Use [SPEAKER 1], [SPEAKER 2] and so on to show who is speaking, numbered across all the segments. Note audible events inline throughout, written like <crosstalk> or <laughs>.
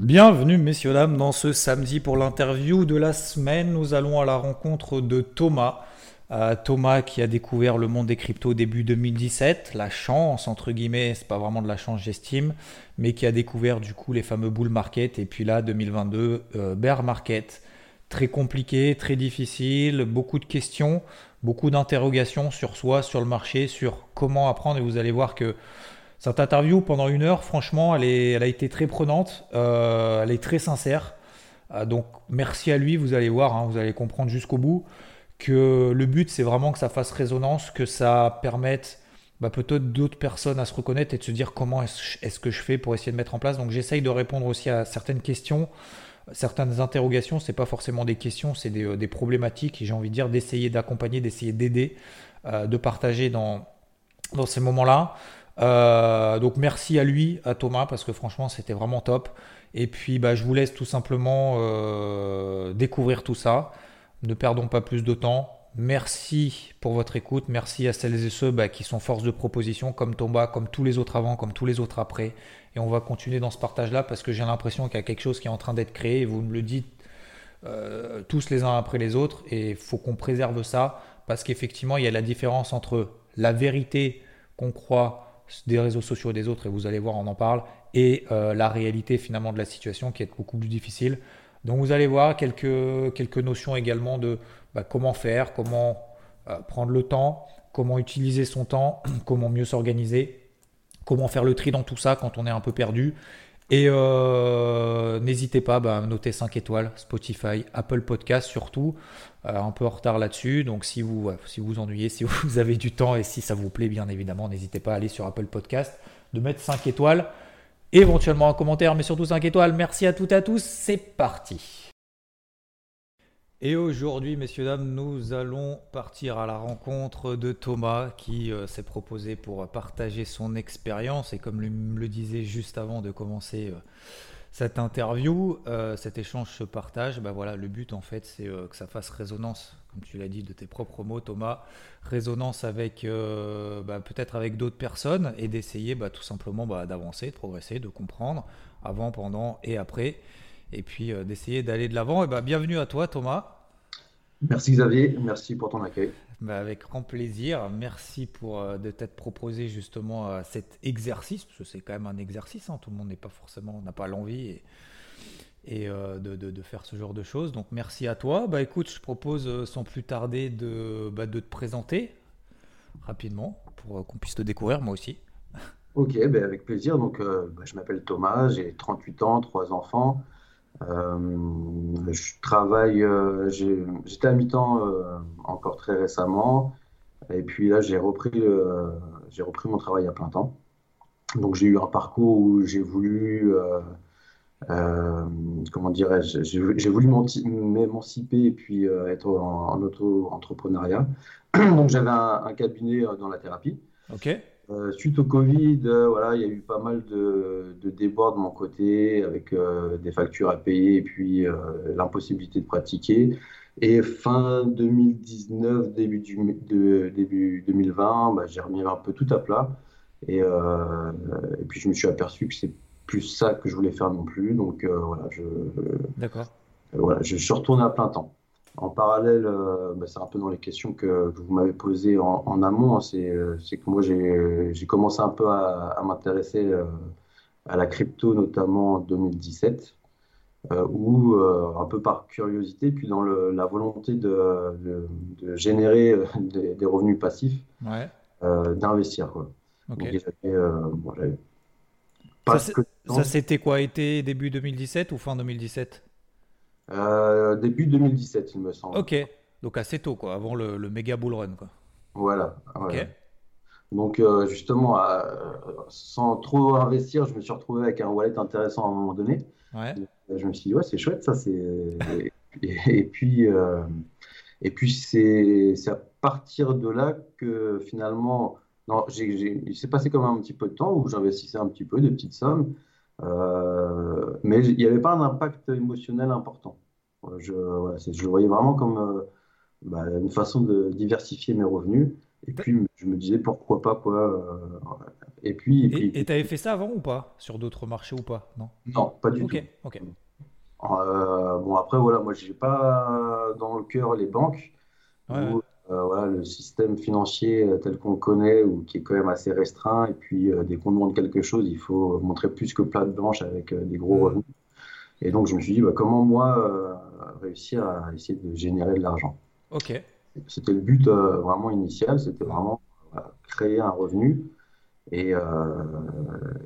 [SPEAKER 1] Bienvenue messieurs dames dans ce samedi pour l'interview de la semaine. Nous allons à la rencontre de Thomas. Euh, Thomas qui a découvert le monde des cryptos début 2017, la chance entre guillemets, c'est pas vraiment de la chance j'estime, mais qui a découvert du coup les fameux bull market et puis là 2022 euh, bear market. Très compliqué, très difficile, beaucoup de questions, beaucoup d'interrogations sur soi, sur le marché, sur comment apprendre et vous allez voir que cette interview, pendant une heure, franchement, elle, est, elle a été très prenante, euh, elle est très sincère. Euh, donc merci à lui, vous allez voir, hein, vous allez comprendre jusqu'au bout que le but, c'est vraiment que ça fasse résonance, que ça permette bah, peut-être d'autres personnes à se reconnaître et de se dire comment est-ce que je fais pour essayer de mettre en place. Donc j'essaye de répondre aussi à certaines questions, certaines interrogations. C'est pas forcément des questions, c'est des, des, problématiques. Et j'ai envie de dire d'essayer d'accompagner, d'essayer d'aider, euh, de partager dans ces moments-là. Euh, donc merci à lui, à Thomas, parce que franchement c'était vraiment top. Et puis bah, je vous laisse tout simplement euh, découvrir tout ça. Ne perdons pas plus de temps. Merci pour votre écoute. Merci à celles et ceux bah, qui sont force de proposition, comme Thomas, comme tous les autres avant, comme tous les autres après. Et on va continuer dans ce partage-là parce que j'ai l'impression qu'il y a quelque chose qui est en train d'être créé. Et vous me le dites euh, tous les uns après les autres. Et il faut qu'on préserve ça parce qu'effectivement, il y a la différence entre la vérité qu'on croit des réseaux sociaux et des autres, et vous allez voir, on en parle, et euh, la réalité finalement de la situation qui est beaucoup plus difficile. Donc vous allez voir quelques, quelques notions également de bah, comment faire, comment euh, prendre le temps, comment utiliser son temps, <clears throat> comment mieux s'organiser, comment faire le tri dans tout ça quand on est un peu perdu. Et euh, n'hésitez pas bah, à noter 5 étoiles, Spotify, Apple Podcast surtout. Euh, un peu en retard là-dessus. Donc si vous, si vous ennuyez, <laughs> si vous avez du temps et si ça vous plaît, bien évidemment, n'hésitez pas à aller sur Apple Podcast, de mettre 5 étoiles, éventuellement un commentaire, mais surtout 5 étoiles. Merci à toutes et à tous. C'est parti. Et aujourd'hui, messieurs, dames, nous allons partir à la rencontre de Thomas qui euh, s'est proposé pour partager son expérience. Et comme me le disait juste avant de commencer euh, cette interview, euh, cet échange, ce partage, bah voilà, le but en fait, c'est que ça fasse résonance, comme tu l'as dit de tes propres mots, Thomas, résonance avec bah, peut-être avec d'autres personnes et d'essayer bah, tout simplement d'avancer, de progresser, de comprendre avant, pendant et après, et puis d'essayer d'aller de l'avant. Et bienvenue à toi, Thomas.
[SPEAKER 2] Merci Xavier, merci pour ton accueil.
[SPEAKER 1] Bah, avec grand plaisir. Merci pour euh, de t'être proposé justement euh, cet exercice, parce que c'est quand même un exercice. Hein. Tout le monde n'est pas forcément, n'a pas l'envie et, euh, de, faire ce genre de choses. Donc merci à toi. Bah écoute, je propose sans plus tarder de, bah, de te présenter rapidement pour qu'on puisse te découvrir moi aussi.
[SPEAKER 2] Ok, bah, avec plaisir. Donc je m'appelle Thomas, j'ai 38 ans, trois enfants. Euh, je travaille, euh, j'étais à mi-temps euh, encore très récemment, et puis là j'ai repris, j'ai repris mon travail à plein temps. Donc j'ai eu un parcours où j'ai voulu, comment dirais-je, j'ai voulu m'émanciper et puis être en, auto-entrepreneuriat. <clears throat> Donc j'avais un, un, cabinet dans la thérapie.
[SPEAKER 1] Ok.
[SPEAKER 2] Euh, suite au Covid, euh, voilà, il y a eu pas mal de, de débords de mon côté avec euh, des factures à payer et puis l'impossibilité de pratiquer. Et fin 2019, début, du, de, début 2020, bah, j'ai remis un peu tout à plat. Et, et, puis je me suis aperçu que c'est plus ça que je voulais faire non plus. Donc voilà, je, voilà, je suis retourné à plein temps. En parallèle, euh, bah, c'est un peu dans les questions que, vous m'avez posées en, amont, hein, euh, c'est que moi j'ai commencé un peu à, m'intéresser euh, à la crypto, notamment en 2017, où un peu par curiosité, puis dans la volonté de, générer des, revenus passifs, d'investir.
[SPEAKER 1] ça, c'était quoi Été début 2017 ou fin 2017
[SPEAKER 2] euh, début 2017, il me semble.
[SPEAKER 1] Ok, donc assez tôt, quoi, avant le, méga bull run. Quoi.
[SPEAKER 2] Voilà. Donc, euh, justement, euh, sans trop investir, je me suis retrouvé avec un wallet intéressant à un moment donné.
[SPEAKER 1] Ouais.
[SPEAKER 2] je me suis dit, ouais, c'est chouette, ça. c'est et, puis, et puis c'est à partir de là que finalement, non, il s'est passé comme un petit peu de temps où j'investissais un petit peu, de petites sommes. Euh, mais il n'y avait pas un impact émotionnel important. Je, je le voyais vraiment comme euh, bah, une façon de diversifier mes revenus. Et puis, je me disais pourquoi pas, quoi, euh, Et puis,
[SPEAKER 1] et tu avais fait ça avant ou pas? Sur d'autres marchés ou pas? Non?
[SPEAKER 2] non, pas du tout.
[SPEAKER 1] ok.
[SPEAKER 2] Euh, bon, après, voilà, moi, j'ai pas dans le cœur les banques
[SPEAKER 1] Ouais, ouais.
[SPEAKER 2] ou euh, voilà, le système financier euh, tel qu'on le connaît ou qui est quand même assez restreint. Et puis, euh, dès qu'on demande quelque chose, il faut montrer plus que plate blanche avec euh, des gros
[SPEAKER 1] Hmm,
[SPEAKER 2] revenus. Et donc, je me suis dit, bah, comment moi euh, réussir à essayer de générer de l'argent?
[SPEAKER 1] Ok.
[SPEAKER 2] C'était le but euh, vraiment initial, c'était vraiment créer un revenu. Et, euh,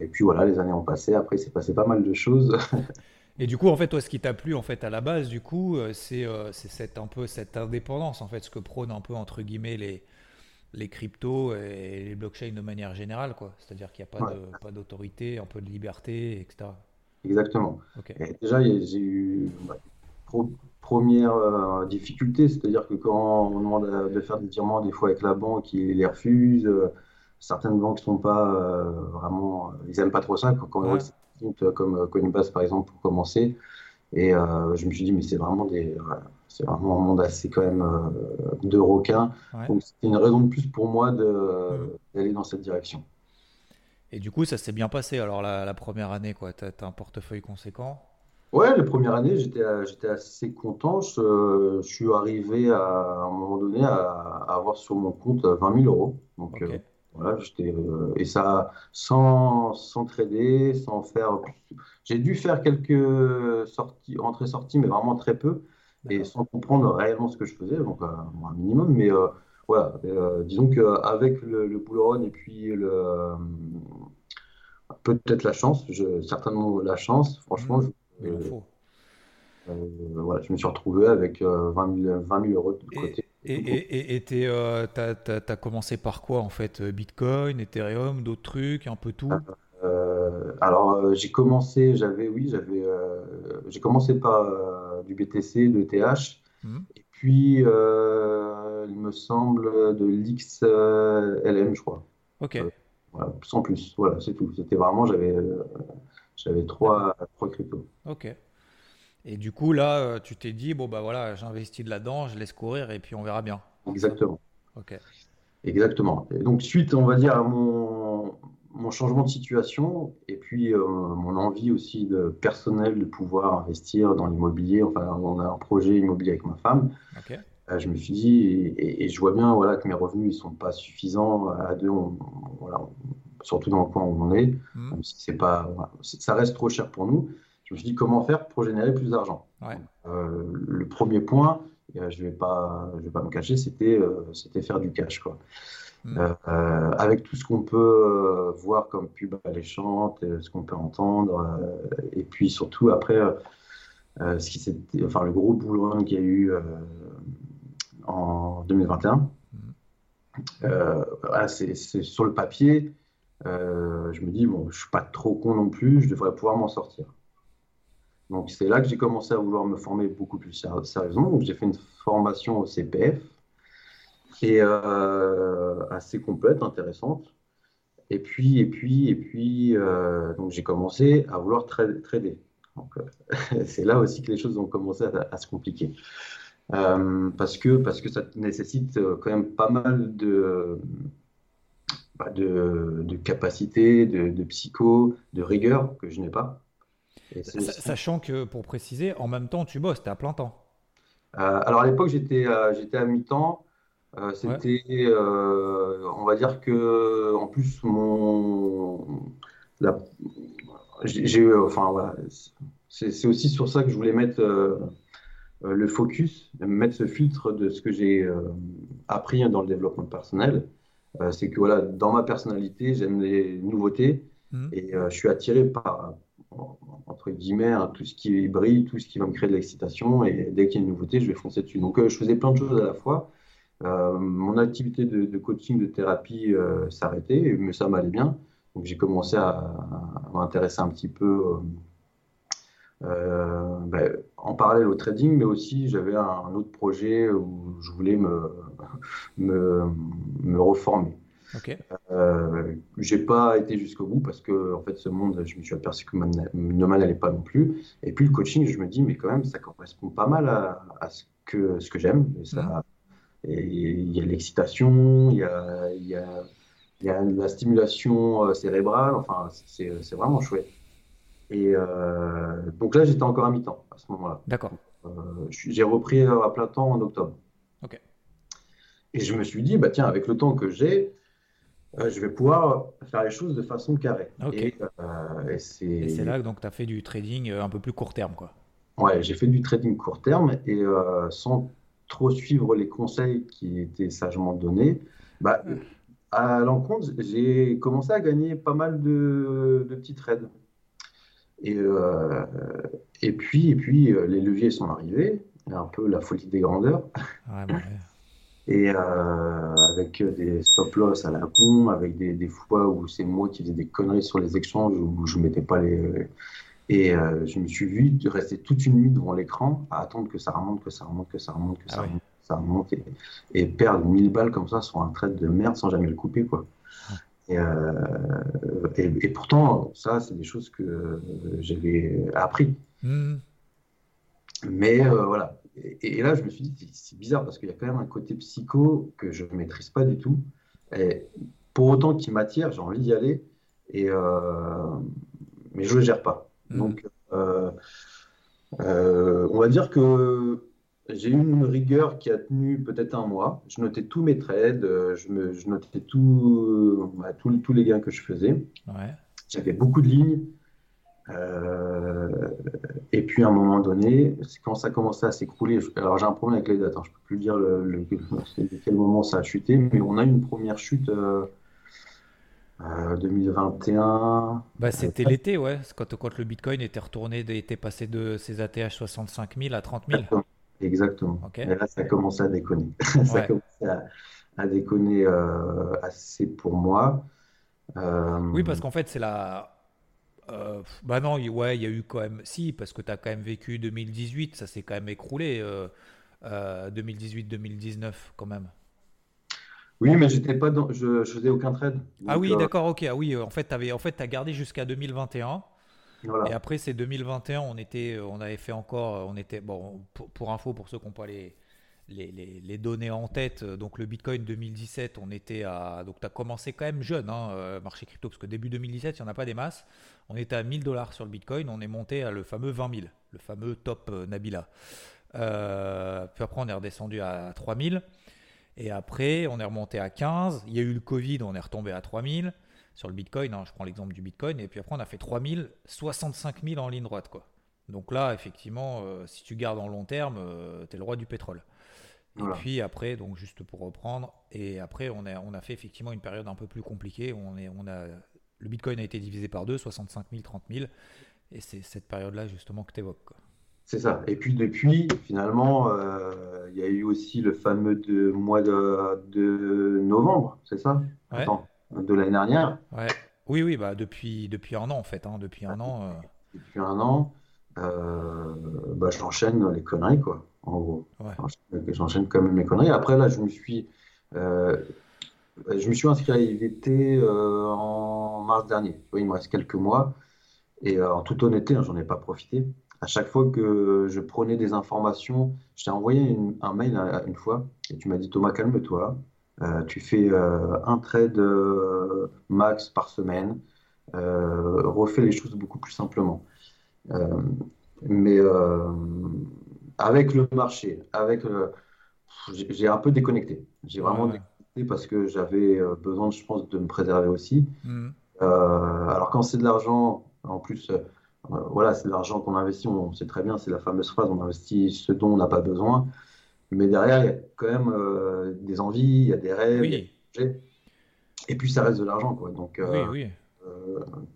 [SPEAKER 2] et puis voilà, les années ont passé. Après, il s'est passé pas mal de choses. <laughs>
[SPEAKER 1] Et du coup, en fait, toi, ce qui t'a plu, en fait, à la base, du coup, euh, c'est euh, c'est cette, un peu cette indépendance, en fait, ce que prônent un peu, entre guillemets, les, les cryptos et les blockchains de manière générale, quoi. C'est-à-dire qu'il n'y a pas
[SPEAKER 2] Ouais,
[SPEAKER 1] d'autorité, un peu de liberté, etc.
[SPEAKER 2] exactement. Et déjà, j'ai eu bah, pro- première euh, difficulté, c'est-à-dire que quand on demande de faire des virements, des fois avec la banque, ils les refusent. Euh, Certaines banques sont pas euh, vraiment, ils aiment pas trop ça. Quand quand
[SPEAKER 1] Ouais.
[SPEAKER 2] Euh, comme euh, Coinbase par exemple pour commencer, et euh, je me suis dit mais c'est vraiment des, voilà, c'est vraiment un monde assez quand même euh, de requins.
[SPEAKER 1] Ouais.
[SPEAKER 2] Donc c'était une raison de plus pour moi de d'aller dans cette direction.
[SPEAKER 1] Et du coup, ça s'est bien passé, alors, la, la première année, quoi. T'as, t'as un portefeuille conséquent.
[SPEAKER 2] Ouais, les premières années, j'étais assez content. Je, je suis arrivé à, à un moment donné à, à avoir sur mon compte euh, 20 000 euros. Donc euh, voilà, j'étais euh, et ça sans sans trader, sans faire. J'ai dû faire quelques sorties, entrées-sorties, mais vraiment très peu et sans comprendre réellement ce que je faisais, donc euh, un minimum. Mais euh, voilà, disons qu'avec le, le et puis le peut-être la chance, je, certainement la chance, franchement.
[SPEAKER 1] Hmm.
[SPEAKER 2] je- voilà, je me suis retrouvé avec euh, 20 000, 20 000 euros de côté.
[SPEAKER 1] et, et, t'es, euh, t'as commencé par quoi, en fait? Euh, Bitcoin, Ethereum, d'autres trucs, un peu tout?
[SPEAKER 2] Euh, alors, j'ai commencé, j'avais, oui, j'avais, euh, j'ai commencé par du BTC, de TH,
[SPEAKER 1] Hmm.
[SPEAKER 2] et puis, il me semble, de l'XLM, je crois.
[SPEAKER 1] Ok,
[SPEAKER 2] voilà, sans plus. Voilà, c'est tout. C'était vraiment, j'avais, j'avais trois, trois cryptos.
[SPEAKER 1] Ok. Et du coup, là, euh, tu t'es dit, bon, bah voilà, j'investis de là-dedans, je laisse courir et puis on verra bien.
[SPEAKER 2] Exactement.
[SPEAKER 1] Ok.
[SPEAKER 2] Exactement. Et donc, suite, on va dire, à mon, mon changement de situation et puis euh, mon envie aussi de, personnelle de pouvoir investir dans l'immobilier, enfin, on a un projet immobilier avec ma femme,
[SPEAKER 1] Ok.
[SPEAKER 2] euh, je me suis dit, et, je vois bien voilà, que mes revenus ne sont pas suffisants à deux, on- on- voilà, on- surtout dans le coin où on est,
[SPEAKER 1] Hmm.
[SPEAKER 2] même si c'est pas, voilà, ça reste trop cher pour nous. Je me suis dit, comment faire pour générer plus d'argent?
[SPEAKER 1] Ouais.
[SPEAKER 2] Euh, le premier point, euh, je vais pas, je vais pas me cacher, c'était euh, c'était faire du cash, quoi.
[SPEAKER 1] Hmm.
[SPEAKER 2] Euh, avec tout ce qu'on peut voir comme pub alléchante, ce qu'on peut entendre, euh, et puis surtout après, euh, ce qui enfin le gros run qu'il y a eu en 2021,
[SPEAKER 1] Hmm.
[SPEAKER 2] voilà, c'est sur le papier. je me dis bon, je suis pas trop con non plus, je devrais pouvoir m'en sortir. Donc c'est là que j'ai commencé à vouloir me former beaucoup plus séri- sérieusement. Donc j'ai fait une formation au CPF qui est euh, assez complète, intéressante. Et puis, et puis, et puis, euh, donc j'ai commencé à vouloir tra- trader. Euh, <laughs> c'est là aussi que les choses ont commencé à, se compliquer. Euh, parce que, parce que ça nécessite quand même pas mal de, bah, de, de, de psycho, de rigueur que je n'ai pas. Et c'est
[SPEAKER 1] Sa-
[SPEAKER 2] aussi-
[SPEAKER 1] Sachant que, pour préciser, en même temps, tu bosses, t'es à plein temps.
[SPEAKER 2] Euh, alors à l'époque, j'étais euh, à mi-temps. Euh, c'était, on va dire que, en plus, mon, la, j'ai, enfin voilà, c'est aussi sur ça que je voulais mettre le focus, mettre ce filtre de ce que j'ai appris dans le développement personnel. C'est que voilà, dans ma personnalité, j'aime les nouveautés
[SPEAKER 1] Hmm.
[SPEAKER 2] et je suis attiré par, entre guillemets, hein, tout ce qui brille, tout ce qui va me créer de l'excitation. Et dès qu'il y a une nouveauté, je vais foncer dessus. Donc, euh, je faisais plein de choses à la fois. Euh, mon activité de, coaching, de thérapie euh, s'arrêtait, mais ça m'allait bien. Donc, j'ai commencé à, m'intéresser un petit peu ben, en parallèle au trading, mais aussi j'avais un, autre projet où je voulais me, <laughs> me reformer.
[SPEAKER 1] Ok.
[SPEAKER 2] Euh, j'ai pas été jusqu'au bout parce que en fait ce monde je me suis aperçu que m'en- ne m'en allait pas non plus et puis le coaching je me dis mais quand même ça correspond pas mal à, à ce que ce que j'aime et ça et il y a l'excitation il y a, y a y a la stimulation cérébrale, enfin, c'est vraiment chouette. Et donc là, j'étais encore à mi-temps à ce moment-là.
[SPEAKER 1] D'accord.
[SPEAKER 2] j'ai repris à plein temps en octobre.
[SPEAKER 1] Ok.
[SPEAKER 2] Et je me suis dit, bah tiens, avec le temps que j'ai, euh, je vais pouvoir faire les choses de façon carrée.
[SPEAKER 1] Et, euh, c'est là donc tu as fait du trading euh, un peu plus court terme. quoi.
[SPEAKER 2] Ouais, j'ai fait du trading court terme et sans trop suivre les conseils qui étaient sagement donnés, bah, à l'encontre, j'ai commencé à gagner pas mal de, petits trades. Et, et puis, et puis les leviers sont arrivés, un peu la folie des grandeurs. Ouais, bah et euh, avec des stop loss à la con, avec des, des fois où c'est moi qui faisais des conneries sur les échanges où je mettais pas les et euh, je me suis vu de rester toute une nuit devant l'écran à attendre que ça remonte, que ça remonte, que ça remonte, que ça, ah remonte, ça remonte et, perdre 1000 balles comme ça sur un trade de merde sans jamais le couper quoi. Euh, et, et, pourtant, ça, c'est des choses que j'avais appris. Mmh. Mais voilà, et, là, je me suis dit, c'est bizarre parce qu'il y a quand même un côté psycho que je ne maîtrise pas du tout. Et pour autant qu'il m'attire, j'ai envie d'y aller, et, euh, mais je ne le gère pas. Mmh. Donc, euh, euh, on va dire que j'ai eu une rigueur qui a tenu peut-être un mois. Je notais tous mes trades, je, me, je notais tout, bah, tous les gains que je faisais. J'avais beaucoup de lignes. Euh, et puis à un moment donné, quand ça commençait à s'écrouler. Alors j'ai un problème avec les dates, hein, je peux plus dire le, le, quel moment ça a chuté, mais on a eu une première chute. Euh, 2021.
[SPEAKER 1] Euh, bah, c'était l'été, ouais, quand, quand le Bitcoin était retourné, était passé de ses ATH 65 000 à 30 000.
[SPEAKER 2] Exactement. Et là, ça a commencé à déconner. <laughs> ça a commencé à, déconner euh, assez pour moi.
[SPEAKER 1] Oui, parce qu'en fait, c'est la euh, bah non, ouais, il y a eu quand même. Si, parce que tu as quand même vécu 2018, ça s'est quand même écroulé. 2018-2019, euh, euh, quand même.
[SPEAKER 2] Oui, mais j'étais pas dans, je, je faisais aucun trade.
[SPEAKER 1] ah oui, d'accord, ok. Ah oui, en fait, tu en fait, as gardé jusqu'à 2021. Et après, c'est 2021, on était, on avait fait encore, on était, bon, pour, pour info, pour ceux qui n'ont pas les, les, données en tête, euh, donc le Bitcoin 2017, on était à. Donc tu as commencé quand même jeune, hein, euh, marché crypto, parce que début 2017, il n'y en a pas des masses. On était à 1000 dollars sur le Bitcoin, on est monté à le fameux 20 000, le fameux top euh, Nabila. puis après, on est redescendu à 3000. Et après, on est remonté à 15. Il y a eu le Covid, on est retombé à 3000 sur le Bitcoin. Hein, je prends l'exemple du Bitcoin. Et puis après, on a fait 3000, 65 000 en ligne droite. Quoi. Donc là, effectivement, si tu gardes en long terme, tu es le roi du pétrole. Et puis après, donc juste pour reprendre, et après on a, on a fait effectivement une période un peu plus compliquée. on, est, on a, le Bitcoin a été divisé par deux, 65 000, 30 000. Et c'est cette période-là justement que tu évoques.
[SPEAKER 2] C'est ça. Et puis depuis, finalement, euh, il y a eu aussi le fameux de, mois de, de novembre, c'est ça? De l'année dernière.
[SPEAKER 1] Ouais. Oui, oui, bah depuis, depuis un an en fait. Hein, depuis un an. Euh.
[SPEAKER 2] Depuis un an, euh, bah, j'enchaîne les conneries, quoi en gros. J'enchaîne quand même mes conneries. Après, là, je me suis, euh, je me suis inscrit à IVT euh, en mars dernier. Oui, il me reste quelques mois. Et euh, en toute honnêteté, hein, j'en ai pas profité. À chaque fois que je prenais des informations, je t'ai envoyé un mail une fois et tu m'as dit Thomas, calme-toi. tu fais un trade max par semaine. refais les choses beaucoup plus simplement. mais avec le marché, avec j'ai un peu déconnecté. J'ai vraiment déconnecté parce que j'avais euh, besoin, je pense, de me préserver aussi. Mm. Euh, alors quand c'est de l'argent, en plus, euh, voilà, c'est de l'argent qu'on investit, on sait très bien, c'est la fameuse phrase, on investit ce dont on n'a pas besoin. Mais derrière, il y a quand même des envies, il y a des rêves, et puis ça reste de l'argent, quoi. Donc,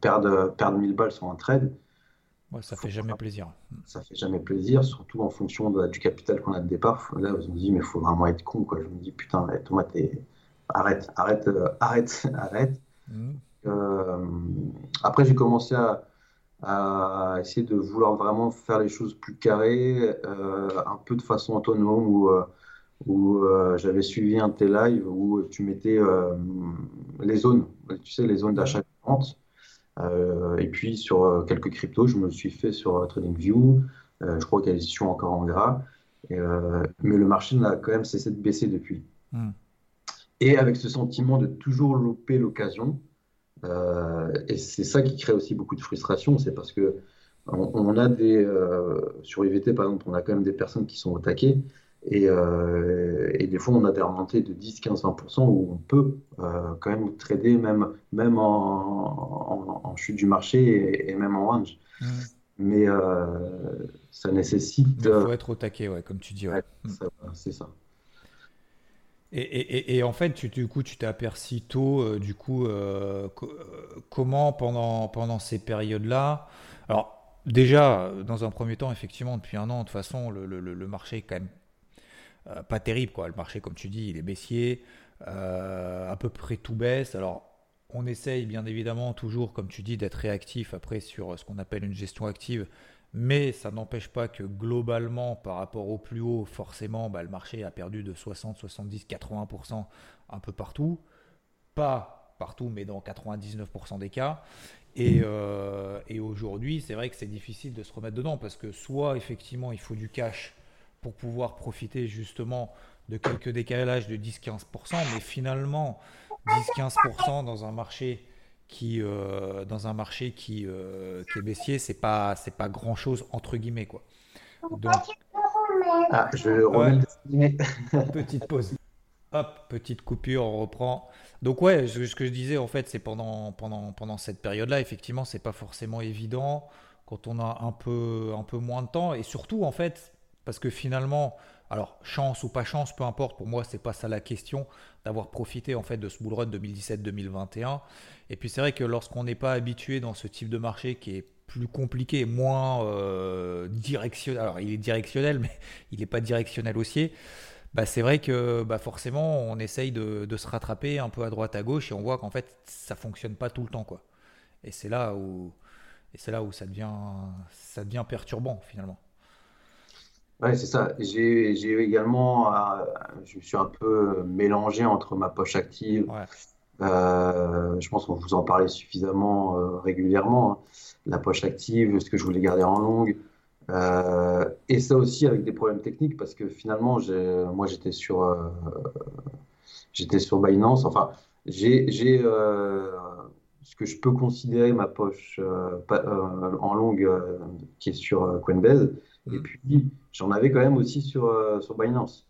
[SPEAKER 2] perdre, perdre 1000 balles sur un trade,
[SPEAKER 1] ça fait jamais plaisir.
[SPEAKER 2] Ça fait jamais plaisir, surtout en fonction du capital qu'on a de départ. Là, on me dit, mais il faut vraiment être con. Quoi. Je me dis, putain, Thomas, arrête, arrête, euh, <laughs> arrête, arrête. Mmh. Euh, après, j'ai commencé à, essayer de vouloir vraiment faire les choses plus carrées, euh, un peu de façon autonome, où, où j'avais suivi un T-Live où tu mettais les zones, tu sais, les zones d'achat et de vente. Euh, et puis sur euh, quelques cryptos, je me suis fait sur euh, TradingView. je crois y des sessions encore en gras. mais le marché n'a quand même cessé de baisser depuis. Hmm. et avec ce sentiment de toujours louper l'occasion. Et c'est ça qui crée aussi beaucoup de frustration, c'est parce que on, a des euh, sur IVT par exemple, on a quand même des personnes qui sont au taquet et, euh, et des fois on a des remontées de 10, 15, 20% où on peut quand même trader même même en, en, chute du marché et, même en range. Mmh. Mais ça nécessite.
[SPEAKER 1] Il faut être au taquet, ouais, comme tu dis. Ouais.
[SPEAKER 2] Mmh. c'est ça.
[SPEAKER 1] Et, en fait, tu, du coup, tu t'es aperçu tôt, euh, du coup, euh, euh, comment pendant, pendant ces périodes-là? Alors, déjà, dans un premier temps, effectivement, depuis un an, de toute façon, le, le, marché est quand même pas terrible. Quoi. Le marché, comme tu dis, il est baissier, à peu près tout baisse. Alors, on essaye bien évidemment toujours, comme tu dis, d'être réactif après sur ce qu'on appelle une gestion active mais ça n'empêche pas que globalement, par rapport au plus haut, forcément, bah, le marché a perdu de 60, 70, 80% un peu partout. Pas partout, mais dans 99% des cas. Et, euh, et aujourd'hui, c'est vrai que c'est difficile de se remettre dedans parce que soit effectivement il faut du cash pour pouvoir profiter justement de quelques décalages de 10-15%, mais finalement 10-15% dans un marché qui euh, dans un marché qui, euh, qui est baissier, c'est pas c'est pas grand chose entre guillemets quoi.
[SPEAKER 2] Donc, ah, je remets <laughs>
[SPEAKER 1] petite pause. Hop, petite coupure, on reprend. Donc ouais, ce, que je disais en fait, c'est pendant pendant pendant cette période-là, effectivement, c'est pas forcément évident quand on a un peu un peu moins de temps et surtout en fait parce que finalement alors, chance ou pas chance, peu importe, pour moi, c'est pas ça la question d'avoir profité en fait de ce bull run 2017-2021. Et puis c'est vrai que lorsqu'on n'est pas habitué dans ce type de marché qui est plus compliqué, moins euh, directionnel, alors il est directionnel, <laughs> mais il n'est pas directionnel haussier, bah, c'est vrai que bah, forcément on essaye de, se rattraper un peu à droite à gauche et on voit qu'en fait ça fonctionne pas tout le temps. quoi. Et c'est là où, et c'est là où ça, devient, ça devient perturbant finalement.
[SPEAKER 2] Ouais, c'est ça. J'ai, j'ai également, euh, je me suis un peu mélangé entre ma poche active. Euh, je pense qu'on vous en parlait suffisamment euh, régulièrement. Hein. La poche active, ce que je voulais garder en longue. et ça aussi avec des problèmes techniques parce que finalement, moi j'étais sur, j'étais sur Binance. Enfin, j'ai, j'ai ce que je peux considérer ma poche en longue qui est sur Coinbase. Et mm. puis, j'en avais quand même aussi sur, euh, sur Binance.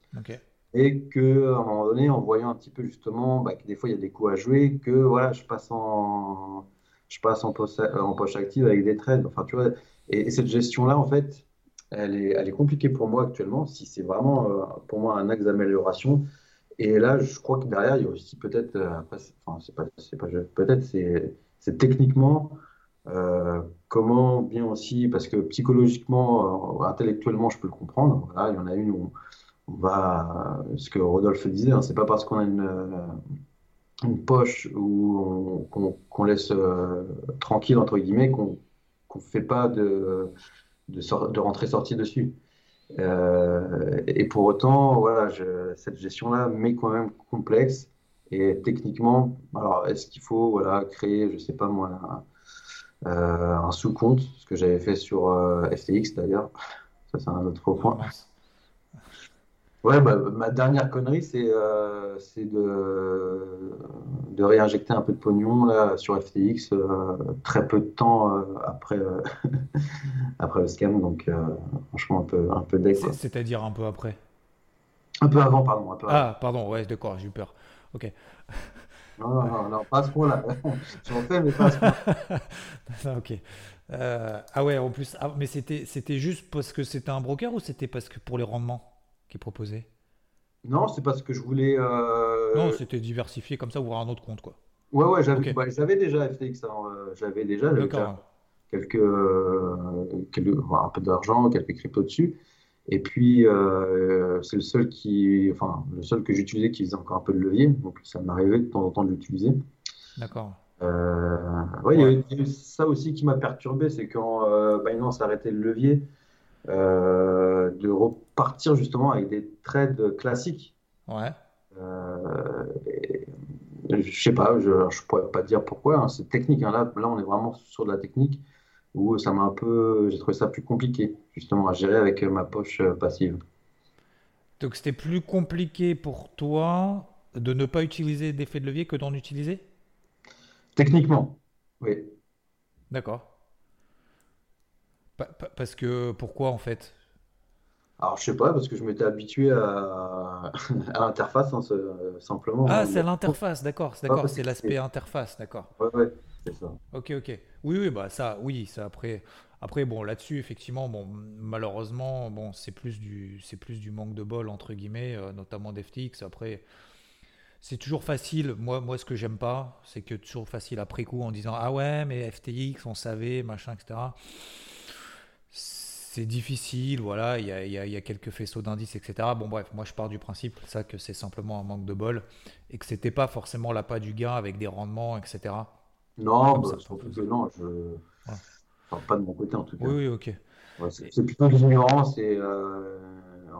[SPEAKER 2] Et que, à un moment donné, en voyant un petit peu justement bah, que des fois il y a des coups à jouer, que voilà, je passe en, je passe en, poche, en poche active avec des trades. Enfin, tu vois, et, cette gestion-là, en fait, elle est, elle est compliquée pour moi actuellement. Si c'est vraiment euh, pour moi un axe d'amélioration. Et là, je crois que derrière, il y a aussi peut-être, euh, enfin, c'est pas, pas, peut-être c'est techniquement euh, comment bien aussi, parce que psychologiquement, euh, intellectuellement, je peux le comprendre. Il y en a une où on va, ce que Rodolphe disait, hein, c'est pas parce qu'on a une, euh, poche où qu'on laisse tranquille entre guillemets qu'on ne fait pas de, de, de rentrée-sortie dessus. et pour autant, voilà, cette gestion-là m'est quand même complexe. Et techniquement, alors est-ce qu'il faut voilà, créer, je sais pas moi, un sous-compte, ce que j'avais fait sur euh, FTX d'ailleurs. Ça, c'est un autre point. Ouais, bah, ma dernière connerie, c'est euh, de, de réinjecter un peu de pognon là, sur FTX très peu de temps après, <laughs> après le scam. Donc, franchement, un peu, un peu
[SPEAKER 1] C'est-à-dire un peu après?
[SPEAKER 2] Un peu avant, pardon. Un peu
[SPEAKER 1] ah, pardon, ouais, d'accord, j'ai eu peur. Ok. <laughs>
[SPEAKER 2] Non, non, non, pas ce point-là. <laughs> J'en fais, mais pas ce
[SPEAKER 1] point. <laughs> ok. Euh, ah ouais, en plus, ah, mais c'était, c'était juste parce que c'était un broker ou c'était parce que pour les rendements qui proposait?
[SPEAKER 2] Non, c'est parce que je voulais. Euh...
[SPEAKER 1] Non, c'était diversifié comme ça, ouvrir un autre compte, quoi.
[SPEAKER 2] Ouais, ouais, j'avais, bah, j'avais déjà FTX. Hein, euh, j'avais déjà, j'avais quelques, quelques, un peu d'argent, quelques cryptos dessus. Et puis, euh, c'est le seul qui, enfin, le seul que j'utilisais qui faisait encore un peu de levier. Donc, ça m'arrivait de temps en temps de l'utiliser.
[SPEAKER 1] D'accord.
[SPEAKER 2] Euh, ouais, il y a eu ça aussi qui m'a perturbé, c'est quand euh, Binance a arrêté le levier, euh, de repartir justement avec des trades classiques.
[SPEAKER 1] Ouais.
[SPEAKER 2] Et, je sais pas, je, ne pourrais pas dire pourquoi. Hein, c'est technique. Hein. Là, là, on est vraiment sur de la technique où ça m'a un peu, j'ai trouvé ça plus compliqué justement à gérer avec ma poche euh, passive.
[SPEAKER 1] Donc c'était plus compliqué pour toi de ne pas utiliser d'effet de levier que d'en utiliser?
[SPEAKER 2] Techniquement, oui.
[SPEAKER 1] D'accord. parce que pourquoi en fait?
[SPEAKER 2] Alors, je sais pas, parce que je m'étais habitué à, <laughs> l'interface, hein, simplement.
[SPEAKER 1] Ah, c'est l'interface, d'accord, d'accord, c'est l'aspect interface, d'accord.
[SPEAKER 2] Ouais, ouais,
[SPEAKER 1] Ok, ok. Oui, oui, bah ça, oui, ça après. Après, bon, là-dessus, effectivement, bon, malheureusement, bon, c'est plus du, manque de bol entre guillemets, euh, notamment d'FTX. Après, c'est toujours facile. Moi, ce que j'aime pas, c'est que toujours facile après coup en disant ah ouais, mais FTX, on savait, machin, etc c'est difficile, voilà, il y a, y a, quelques faisceaux d'indices, etc. Bon bref, moi je pars du principe ça que c'est simplement un manque de bol et que c'était pas forcément la pas du gain avec des rendements, etc.
[SPEAKER 2] Non, bah, que non, je enfin, pas de mon côté en tout cas.
[SPEAKER 1] Oui, oui, ok.
[SPEAKER 2] c'est plutôt l'ignorance et euh...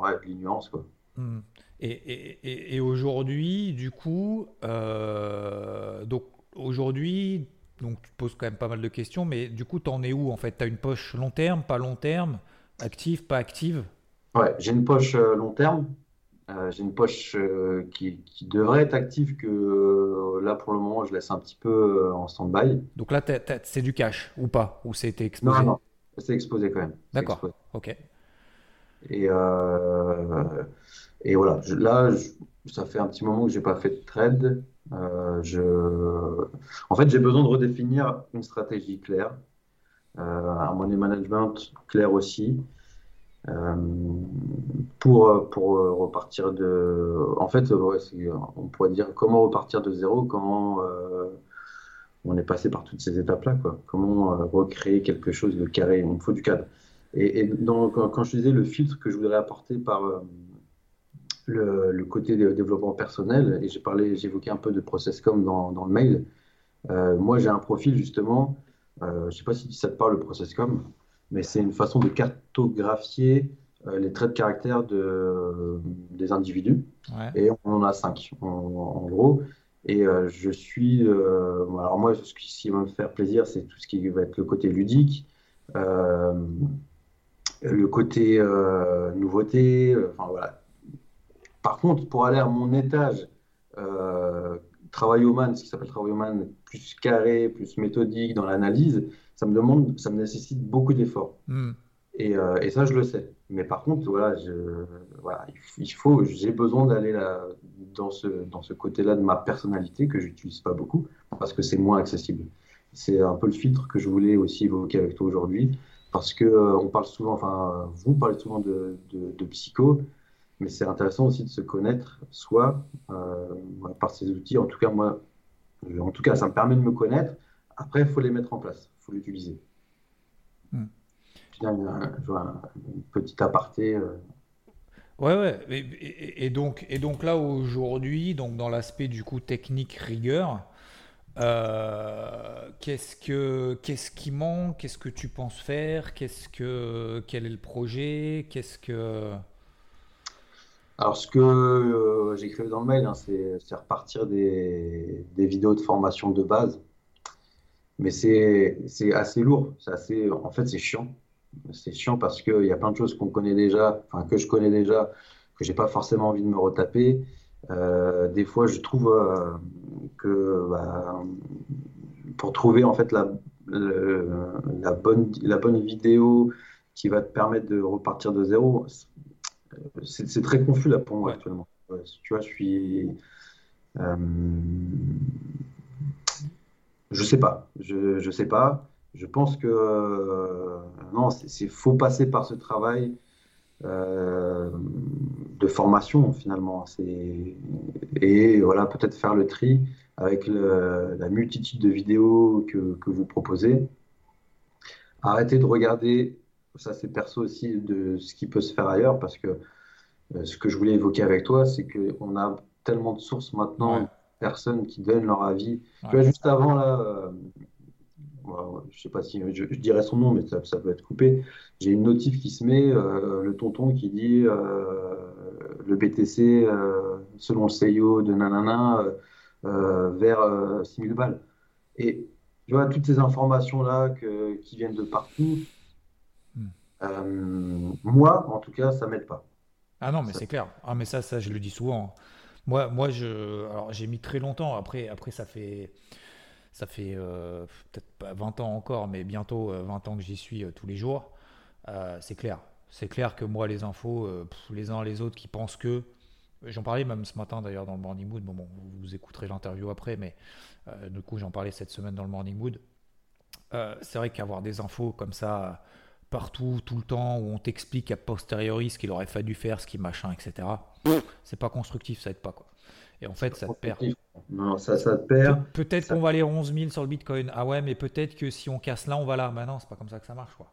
[SPEAKER 2] ouais, l'ignorance quoi.
[SPEAKER 1] Hmm. Et, et, et, aujourd'hui, du coup, euh... donc aujourd'hui, donc tu te poses quand même pas mal de questions, mais du coup, tu en es où en fait? Tu as une poche long terme, pas long terme, active, pas active?
[SPEAKER 2] Ouais, j'ai une poche euh, long terme. Euh, j'ai une poche euh, qui, devrait être active que là pour le moment je laisse un petit peu en stand-by.
[SPEAKER 1] Donc là c'est du cash ou pas? Ou c'était exposé?
[SPEAKER 2] Non, non, c'est exposé quand même.
[SPEAKER 1] D'accord, ok.
[SPEAKER 2] Et, et voilà, là ça fait un petit moment que j'ai pas fait de trade. Euh, je... En fait, j'ai besoin de redéfinir une stratégie claire, euh, un money management clair aussi, euh, pour, pour repartir de. En fait, on pourrait dire comment repartir de zéro quand on est passé par toutes ces étapes-là. Comment recréer quelque chose de carré Il faut du cadre. Et, quand, je disais le filtre que je voudrais apporter par le, côté de développement personnel, et j'évoquais un peu de ProcessCom dans, le mail. Euh, moi, j'ai un profil justement, euh, je ne sais pas si ça te parle le ProcessCom, mais c'est une façon de cartographier euh, les traits de caractère de, des individus. Et on en a cinq, en, gros. Et je suis. alors, moi, ce qui va me faire plaisir, c'est tout ce qui va être le côté ludique, le côté nouveauté, enfin voilà, par contre, pour aller à mon étage euh, man, ce qui s'appelle man, plus carré, plus méthodique dans l'analyse, ça me demande, ça me nécessite beaucoup d'efforts. Hmm. Euh, et, ça, je le sais. Mais par contre, voilà, il faut, j'ai besoin d'aller dans ce, dans ce côté-là de ma personnalité que j'utilise pas beaucoup parce que c'est moins accessible. C'est un peu le filtre que je voulais aussi évoquer avec toi aujourd'hui parce que euh, on parle souvent, enfin, vous parlez souvent de, de psycho, mais c'est intéressant aussi de se connaître soi euh, par ces outils. En tout cas, moi, en tout cas, ça me permet de me connaître. Après, il faut les mettre en place, il faut l'utiliser. Hmm. Je un, petit aparté. Euh.
[SPEAKER 1] Ouais, ouais. Et, donc, et donc là, aujourd'hui, donc dans l'aspect du coup technique rigueur, euh, qu'est-ce que qu'est-ce qui manque? Qu'est-ce que tu penses faire? Qu'est-ce que quel est le projet? Qu'est-ce que
[SPEAKER 2] alors, ce que euh, j'écrivais dans le mail, hein, c'est repartir des, vidéos de formation de base. Mais c'est assez lourd. Assez, en fait, c'est chiant. C'est chiant parce qu'il y a plein de choses qu'on connaît déjà, enfin, que je connais déjà, que j'ai pas forcément envie de me retaper. Euh, des fois, je trouve euh, que bah, pour trouver en fait la, la, bonne, la bonne vidéo qui va te permettre de repartir de zéro, c'est très confus là pour moi actuellement. tu vois, je suis. Euh, je sais pas. Je, je sais pas. Je pense que euh, non, c'est faut passer par ce travail euh, de formation finalement. Et voilà, peut-être faire le tri avec la multitude de vidéos que, que vous proposez. Arrêtez de regarder ça c'est perso aussi de ce qui peut se faire ailleurs, parce que euh, ce que je voulais évoquer avec toi, c'est qu'on a tellement de sources maintenant, personnes qui donnent leur avis. Tu vois, juste avant, là, euh, je sais pas si je, dirais son nom, mais ça, ça peut être coupé. J'ai une notif qui se met, euh, le tonton qui dit le BTC, selon le CIO de nanana, vers 6000 balles. Et tu vois, toutes ces informations-là qui viennent de partout, euh, moi, en tout cas, ça m'aide pas.
[SPEAKER 1] Ah non, mais c'est clair. Ah mais ça, ça, je le dis souvent. Moi, moi je, alors j'ai mis très longtemps. Après, après ça fait, ça fait euh, peut-être pas 20 ans encore, mais bientôt 20 ans que j'y suis tous les jours. c'est clair. C'est clair que moi, les infos, les uns les autres qui pensent que J'en parlais même ce matin d'ailleurs dans le Morning Mood. Bon, bon vous écouterez l'interview après, mais euh, du coup, j'en parlais cette semaine dans le Morning Mood. Euh, c'est vrai qu'avoir des infos comme ça partout, tout le temps, où on t'explique a posteriori ce qu'il aurait fallu faire, ce qui machin, etc., c'est pas constructif, ça aide pas quoi. Et en fait, ça te perd.
[SPEAKER 2] Non, ça, ça te perd.
[SPEAKER 1] peut-être qu'on va aller 11 000 sur le Bitcoin. Ah ouais, mais peut-être que si on casse là, on va là. Mais non, c'est pas comme ça que ça marche quoi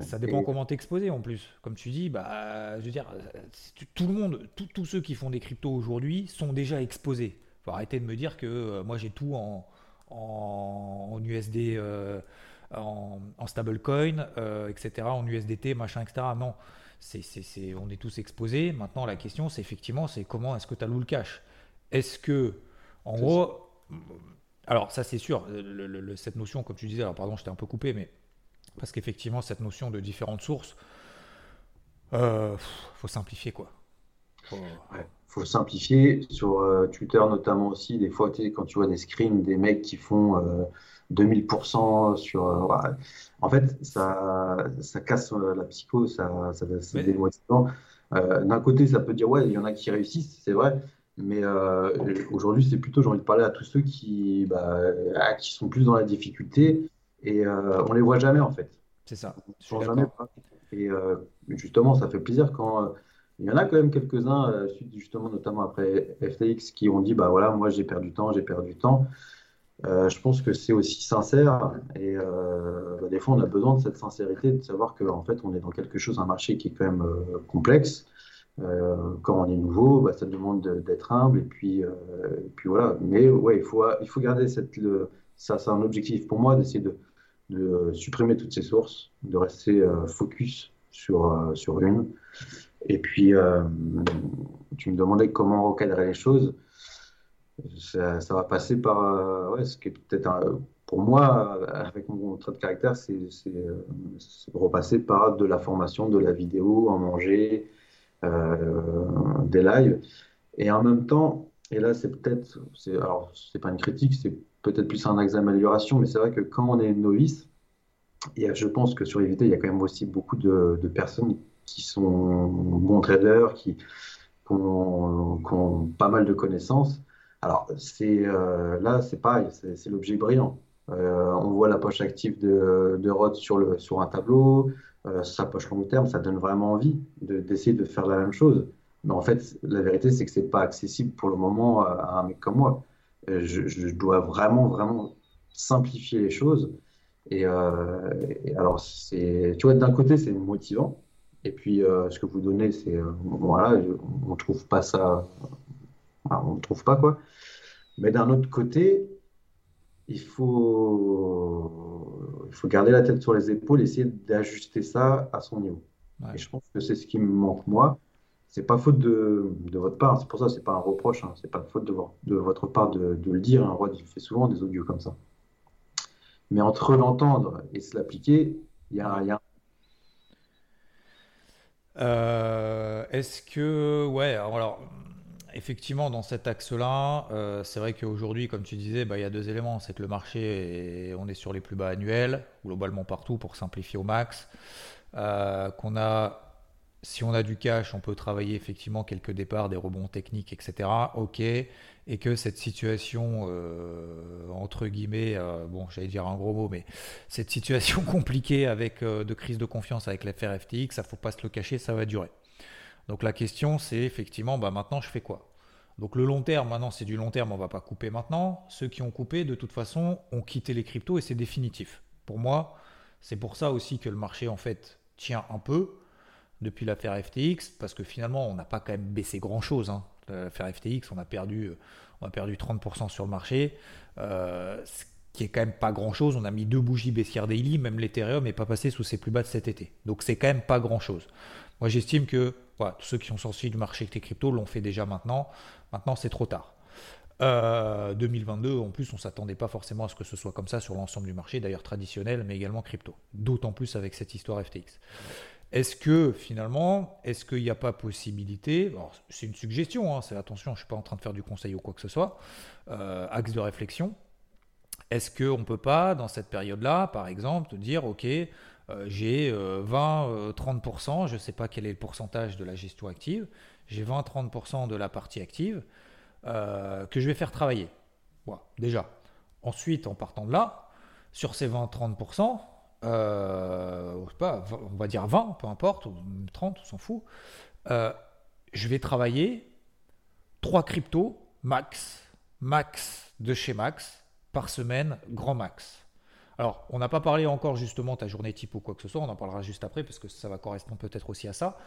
[SPEAKER 1] ça, dépend comment t'exposer en plus. Comme tu dis, bah, je veux dire, tout le monde, tous ceux qui font des cryptos aujourd'hui sont déjà exposés. Faut arrêter de me dire que euh, moi j'ai tout en, en, USD, euh, en, stablecoin, euh, etc., en USDT, machin, etc. Non, c'est, c'est, on est tous exposés. Maintenant, la question, c'est effectivement, c'est comment est-ce que tu alloues le cash? Est-ce que, en gros, alors ça c'est sûr, cette notion, comme tu disais, alors pardon, je t'ai un peu coupé, mais parce qu'effectivement, cette notion de différentes sources, euh, faut simplifier quoi.
[SPEAKER 2] Faut... faut simplifier. Sur euh, Twitter notamment aussi, des fois, quand tu vois des screens des mecs qui font 2000% euh, sur. Euh, en fait, ça, ça casse la psycho, ça, ça, c'est démotivant. D'un côté, ça peut dire, ouais, il y en a qui réussissent, c'est vrai. Mais aujourd'hui, c'est plutôt, j'ai envie de parler à tous ceux qui, bah, qui sont plus dans la difficulté et on les voit jamais en fait.
[SPEAKER 1] C'est ça.
[SPEAKER 2] jamais Et euh, justement, ça fait plaisir quand il y en a quand même quelques-uns, justement, notamment après FTX, qui ont dit bah voilà, moi j'ai perdu du temps, j'ai perdu du temps. je pense que c'est aussi sincère et bah, des fois on a besoin de cette sincérité, de savoir qu'en fait on est dans quelque chose, un marché qui est quand même complexe. quand on est nouveau, bah, ça demande d'être humble et puis, puis voilà. Mais ouais, il faut, il faut garder cette, le, ça, c'est un objectif pour moi d'essayer de, de supprimer toutes ces sources, de rester euh, focus sur, euh, sur une. Et puis, euh, tu me demandais comment recadrer les choses. Ça, va passer par ouais, ce qui est peut-être pour moi, avec mon trait de caractère, c'est repasser par de la formation, de la vidéo, en manger, des lives. Et en même temps, et là, c'est peut-être, alors, c'est pas une critique, c'est peut-être plus un axe d'amélioration, mais c'est vrai que quand on est novice, et je pense que sur EVT, il y a quand même aussi beaucoup de, personnes qui sont bons traders, qui, ont, pas mal de connaissances. Alors, c'est euh, là, c'est pareil, c'est l'objet brillant. Euh, on voit la poche active de, de Rod sur, le, sur un tableau, euh, sa poche long terme, ça donne vraiment envie d'essayer de, faire la même chose. Mais en fait, la vérité, c'est que c'est pas accessible pour le moment à un mec comme moi. Je, dois vraiment, vraiment simplifier les choses. Et, euh, alors, c'est, tu vois, d'un côté, c'est motivant. Et puis, euh, ce que vous donnez, c'est, voilà, on ne trouve pas ça, on ne trouve pas quoi. Mais d'un autre côté, il faut, il faut garder la tête sur les épaules, essayer d'ajuster ça à son niveau. Et je pense que c'est ce qui me manque moi c'est pas faute de, de votre part. C'est pour ça, c'est pas un reproche. Hein. C'est pas faute de, de votre part de, de le dire. Un roi, il fait souvent des audios comme ça. Mais entre l'entendre et se l'appliquer, il y a, y a...
[SPEAKER 1] Euh, Est-ce que, ouais, alors, effectivement, dans cet axe-là, euh, c'est vrai qu'aujourd'hui, comme tu disais, bah, il y a deux éléments. C'est que le marché, on est sur les plus bas annuels, globalement partout, pour simplifier au max. Euh, qu'on a si on a du cash, on peut travailler effectivement quelques départs, des rebonds techniques, etc. Ok. Et que cette situation, euh, entre guillemets, euh, bon, j'allais dire un gros mot, mais cette situation <laughs> compliquée avec euh, de crise de confiance avec l'affaire FTX, ça faut pas se le cacher, ça va durer. Donc la question, c'est effectivement, bah maintenant, je fais quoi? Donc le long terme, maintenant c'est du long terme, on va pas couper maintenant. Ceux qui ont coupé, de toute façon, ont quitté les cryptos et c'est définitif. Pour moi, c'est pour ça aussi que le marché en fait tient un peu depuis l'affaire FTX, parce que finalement, on n'a pas quand même baissé grand-chose. Hein. L'affaire FTX, on a perdu, on a perdu 30% sur le marché, euh, ce qui est quand même pas grand-chose. On a mis deux bougies baissières daily, même l'Ethereum n'est pas passé sous ses plus bas de cet été. Donc c'est quand même pas grand-chose. Moi, j'estime que tous ceux qui sont sortis du marché des cryptos l'ont fait déjà maintenant. Maintenant, c'est trop tard. 2022, euh, en plus, on s'attendait pas forcément à ce que ce soit comme ça sur l'ensemble du marché, d'ailleurs traditionnel, mais également crypto. D'autant plus avec cette histoire FTX. Est-ce que finalement, est-ce qu'il n'y a pas possibilité, c'est une suggestion, hein, c'est attention, je ne suis pas en train de faire du conseil ou quoi que ce soit, euh, axe de réflexion, est-ce qu'on ne peut pas, dans cette période-là, par exemple, dire, OK, euh, j'ai 20-30%, je ne sais pas quel est le pourcentage de la gestion active, j'ai 20-30% de la partie active que je vais faire travailler. Voilà, déjà. Ensuite, en partant de là, sur ces 20-30%, euh, on va dire 20, peu importe, ou 30, on s'en fout, euh, je vais travailler 3 cryptos max, max de chez max, par semaine, grand max. Alors, on n'a pas parlé encore justement ta journée type ou quoi que ce soit, on en parlera juste après parce que ça va correspondre peut-être aussi à ça,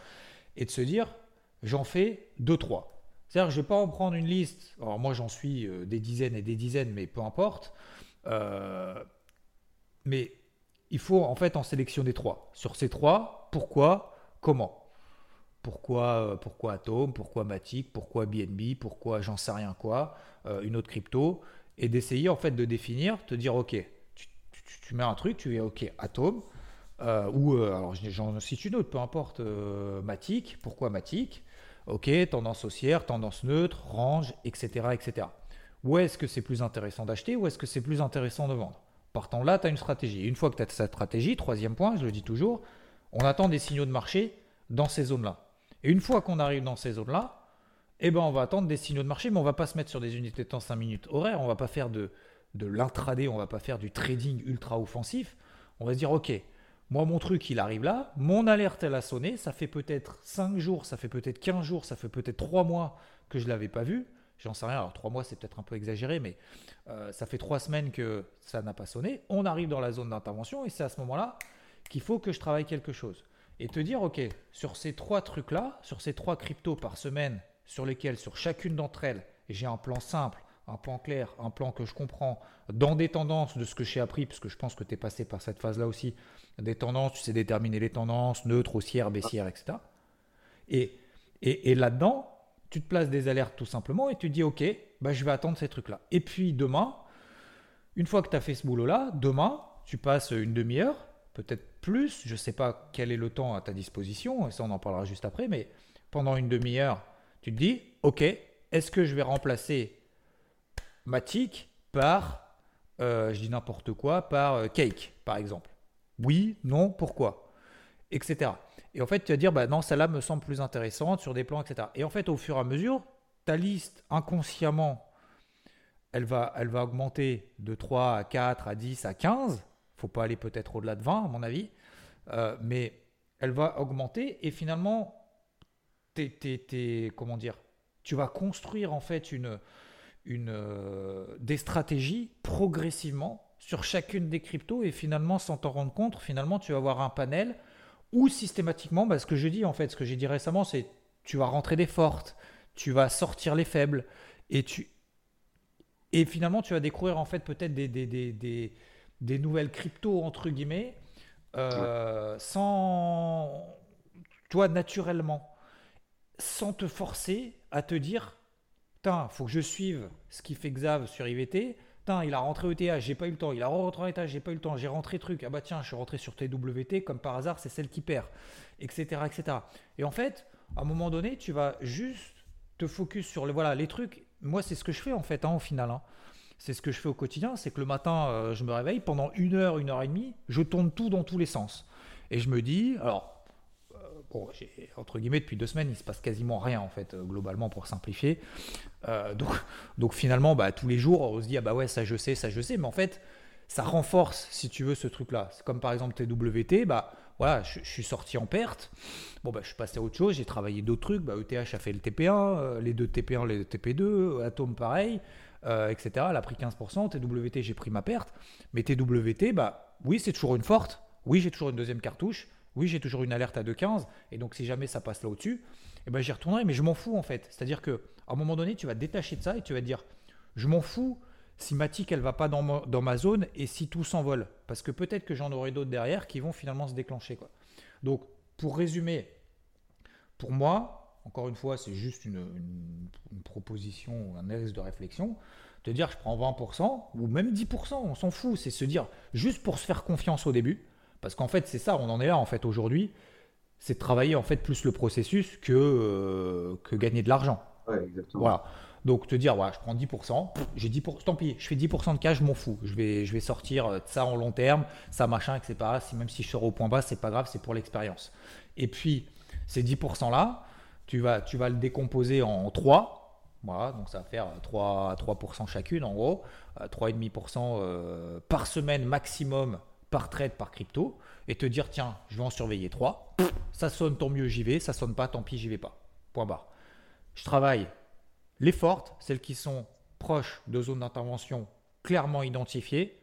[SPEAKER 1] et de se dire, j'en fais 2-3. C'est-à-dire je ne vais pas en prendre une liste, alors moi j'en suis euh, des dizaines et des dizaines, mais peu importe, mais il faut en fait en sélectionner trois. Sur ces trois, pourquoi, comment? Pourquoi, euh, pourquoi Atom, pourquoi Matic, pourquoi BNB, pourquoi j'en sais rien quoi, euh, une autre crypto, et d'essayer en fait de définir, te dire ok, tu, mets un truc, tu dis ok Atom, euh, ou alors j'en cite une autre, peu importe, Matic, pourquoi Matic, ok, tendance haussière, tendance neutre, range, etc. etc. Où est-ce que c'est plus intéressant d'acheter, ou est-ce que c'est plus intéressant de vendre? Partant là, tu as une stratégie. une fois que tu as cette stratégie, troisième point, je le dis toujours, on attend des signaux de marché dans ces zones-là. Et une fois qu'on arrive dans ces zones-là, eh ben on va attendre des signaux de marché, mais on va pas se mettre sur des unités de temps 5 minutes horaires, on va pas faire de, de l'intraday, on va pas faire du trading ultra offensif. On va se dire, ok, moi mon truc il arrive là, mon alerte elle a sonné, ça fait peut-être 5 jours, ça fait peut-être 15 jours, ça fait peut-être 3 mois que je ne l'avais pas vu j'en sais rien, alors trois mois c'est peut-être un peu exagéré, mais euh, ça fait trois semaines que ça n'a pas sonné, on arrive dans la zone d'intervention et c'est à ce moment-là qu'il faut que je travaille quelque chose. Et te dire, ok, sur ces trois trucs-là, sur ces trois cryptos par semaine, sur lesquels, sur chacune d'entre elles, j'ai un plan simple, un plan clair, un plan que je comprends, dans des tendances de ce que j'ai appris, parce que je pense que tu es passé par cette phase-là aussi, des tendances, tu sais déterminer les tendances, neutres, haussières, baissières, etc. Et, et, et là-dedans, tu te places des alertes tout simplement et tu dis ok, bah, je vais attendre ces trucs-là. Et puis demain, une fois que tu as fait ce boulot-là, demain, tu passes une demi-heure, peut-être plus, je ne sais pas quel est le temps à ta disposition, et ça on en parlera juste après, mais pendant une demi-heure, tu te dis ok, est-ce que je vais remplacer Matic par, euh, je dis n'importe quoi, par euh, Cake par exemple? Oui, non, pourquoi? Etc. Et en fait, tu vas dire, bah non, celle-là me semble plus intéressante sur des plans, etc. Et en fait, au fur et à mesure, ta liste inconsciemment, elle va, elle va augmenter de 3 à 4 à 10 à 15. faut pas aller peut-être au-delà de 20, à mon avis. Euh, mais elle va augmenter et finalement, comment dire, tu vas construire en fait une, une, euh, des stratégies progressivement sur chacune des cryptos et finalement, sans t'en rendre compte, finalement, tu vas avoir un panel ou systématiquement, bah, ce que je dis en fait, ce que j'ai dit récemment, c'est tu vas rentrer des fortes, tu vas sortir les faibles, et tu et finalement tu vas découvrir en fait peut-être des, des, des, des, nouvelles cryptos entre guillemets, euh, sans toi naturellement, sans te forcer à te dire, putain, faut que je suive ce qui fait Xav sur IVT il a rentré ETH, j'ai pas eu le temps. Il a rentré ETH, j'ai pas eu le temps. J'ai rentré truc. Ah bah tiens, je suis rentré sur TWT, comme par hasard, c'est celle qui perd, etc., etc. Et en fait, à un moment donné, tu vas juste te focus sur les, voilà, les trucs. Moi, c'est ce que je fais en fait, hein, au final. Hein. C'est ce que je fais au quotidien. C'est que le matin, euh, je me réveille, pendant une heure, une heure et demie, je tourne tout dans tous les sens. Et je me dis, alors, bon, entre guillemets, depuis deux semaines, il se passe quasiment rien en fait, euh, globalement pour simplifier. Euh, donc, donc finalement, bah, tous les jours, on se dit ah bah ouais, ça je sais, ça je sais, mais en fait, ça renforce, si tu veux, ce truc-là. C'est comme par exemple TWT, bah voilà, je, suis sorti en perte. Bon bah je suis passé à autre chose, j'ai travaillé d'autres trucs. Bah, ETH a fait le TP1, euh, les deux TP1, les deux TP2, Atom pareil, etc. Elle a pris 15%. TWT, j'ai pris ma perte. Mais TWT, bah oui, c'est toujours une forte. Oui, j'ai toujours une deuxième cartouche. Oui, j'ai toujours une alerte à 2,15, et donc si jamais ça passe là au-dessus, eh ben, j'y retournerai, mais je m'en fous en fait. C'est-à-dire qu'à un moment donné, tu vas détacher de ça et tu vas dire, je m'en fous si ma tique elle va pas dans ma, dans ma zone et si tout s'envole. Parce que peut-être que j'en aurai d'autres derrière qui vont finalement se déclencher. Quoi. Donc, pour résumer, pour moi, encore une fois, c'est juste une, une, proposition, un axe de réflexion. Te dire, je prends 20% ou même 10%, on s'en fout. C'est se dire, juste pour se faire confiance au début, parce qu'en fait, c'est ça, on en est là en fait aujourd'hui. c'est de travailler en fait plus le processus que, euh, que gagner de l'argent.
[SPEAKER 2] Ouais, exactement.
[SPEAKER 1] Voilà. Donc te dire, voilà, je prends 10%, j'ai 10%, tant pis, je fais 10% de cash, je m'en fous. Je vais, je vais sortir euh, ça en long terme, ça machin, etc. Si, même si je sors au point bas, c'est pas grave, c'est pour l'expérience. Et puis, ces 10%-là, tu vas, tu vas le décomposer en 3. Voilà, donc ça va faire 3, 3% chacune en gros, 3,5% euh, par semaine maximum par trade, par crypto, et te dire, tiens, je vais en surveiller 3. Ça sonne, tant mieux, j'y vais. Ça sonne pas, tant pis, j'y vais pas. Point barre. Je travaille les fortes, celles qui sont proches de zones d'intervention clairement identifiées.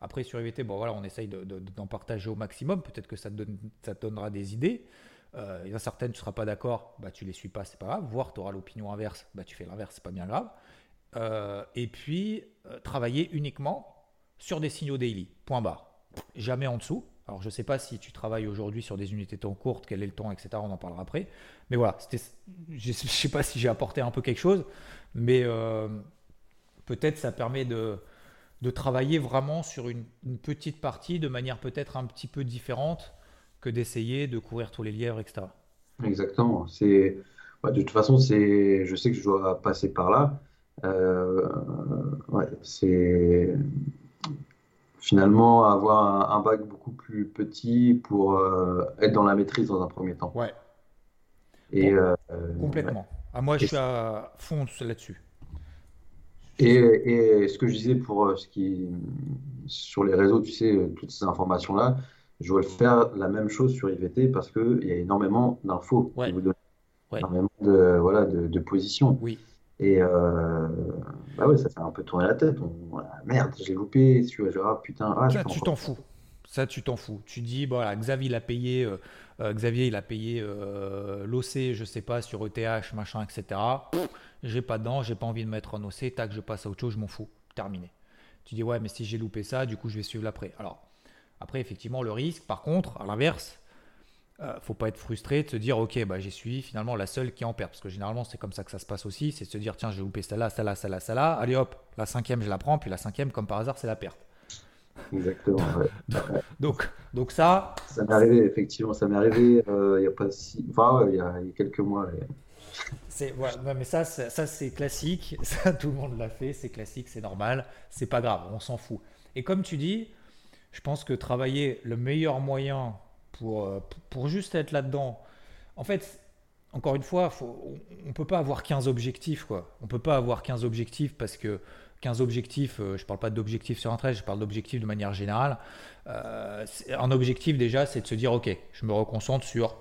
[SPEAKER 1] Après, sur IVT, bon, voilà, on essaye d'en partager au maximum. Peut-être que ça te, donne, ça donnera des idées. Euh, il y en a certaines, tu ne seras pas d'accord, bah, tu les suis pas, c'est pas grave. Voire tu auras l'opinion inverse, bah, tu fais l'inverse, c'est pas bien grave. Euh, et puis, euh, travailler uniquement sur des signaux daily. Point barre. Jamais en dessous. Alors, je ne sais pas si tu travailles aujourd'hui sur des unités temps courtes, quel est le temps, etc. On en parlera après. Mais voilà, je ne sais pas si j'ai apporté un peu quelque chose, mais euh, peut-être ça permet de, travailler vraiment sur une, petite partie de manière peut-être un petit peu différente que d'essayer de courir tous les lièvres, etc.
[SPEAKER 2] Exactement. C'est, de toute façon, je sais que je dois passer par là. Euh, ouais, c'est finalement avoir un, bac beaucoup plus petit pour euh, être dans la maîtrise dans un premier temps.
[SPEAKER 1] Ouais. Et, euh, complètement. À ah, moi, je suis à fond là-dessus.
[SPEAKER 2] Et, et, ce que je disais pour euh, ce qui sur les réseaux, tu sais, toutes ces informations-là, je veux faire la même chose sur IVT parce qu'il y a énormément d'infos
[SPEAKER 1] ouais. vous
[SPEAKER 2] énormément de, voilà, de, de positions.
[SPEAKER 1] Oui.
[SPEAKER 2] Et euh, bah ouais, ça fait un peu tourner la tête. On, merde, j'ai loupé. Tu vois, genre, ah, putain, ah,
[SPEAKER 1] ça, tu t'en fous. Ça, tu t'en fous. Tu dis, voilà, Xavier, il a payé, euh, euh, Xavier, il a payé euh, l'OC, je sais pas, sur ETH, machin, etc. J'ai pas dedans, j'ai pas envie de mettre un OC, tac, je passe à autre chose, je m'en fous. Terminé. Tu dis, ouais, mais si j'ai loupé ça, du coup, je vais suivre l'après. Alors, après, effectivement, le risque, par contre, à l'inverse, euh, faut pas être frustré de se dire ok bah j'ai suivi finalement la seule qui en perd. Parce que généralement c'est comme ça que ça se passe aussi c'est de se dire tiens j'ai loupé celle-là celle-là celle-là celle-là. Allez hop la cinquième je la prends puis la cinquième comme par hasard c'est la perte.
[SPEAKER 2] Exactement
[SPEAKER 1] donc <laughs> donc ça
[SPEAKER 2] ça m'est arrivé effectivement ça m'est arrivé euh, il y a pas si enfin il y, a, quelques mois
[SPEAKER 1] c'est ouais, mais ça ça c'est classique. <laughs> Ça tout le monde l'a fait c'est classique c'est normal c'est pas grave on s'en fout. Et comme tu dis je pense que travailler le meilleur moyen pour, pour juste être là-dedans. En fait, encore une fois, on ne peut pas avoir 15 objectifs. Quoi. On ne peut pas avoir 15 objectifs parce que 15 objectifs, euh, je ne parle pas d'objectifs sur un trait, je parle d'objectifs de manière générale. Euh, un objectif déjà, c'est de se dire, ok, je me reconcentre sur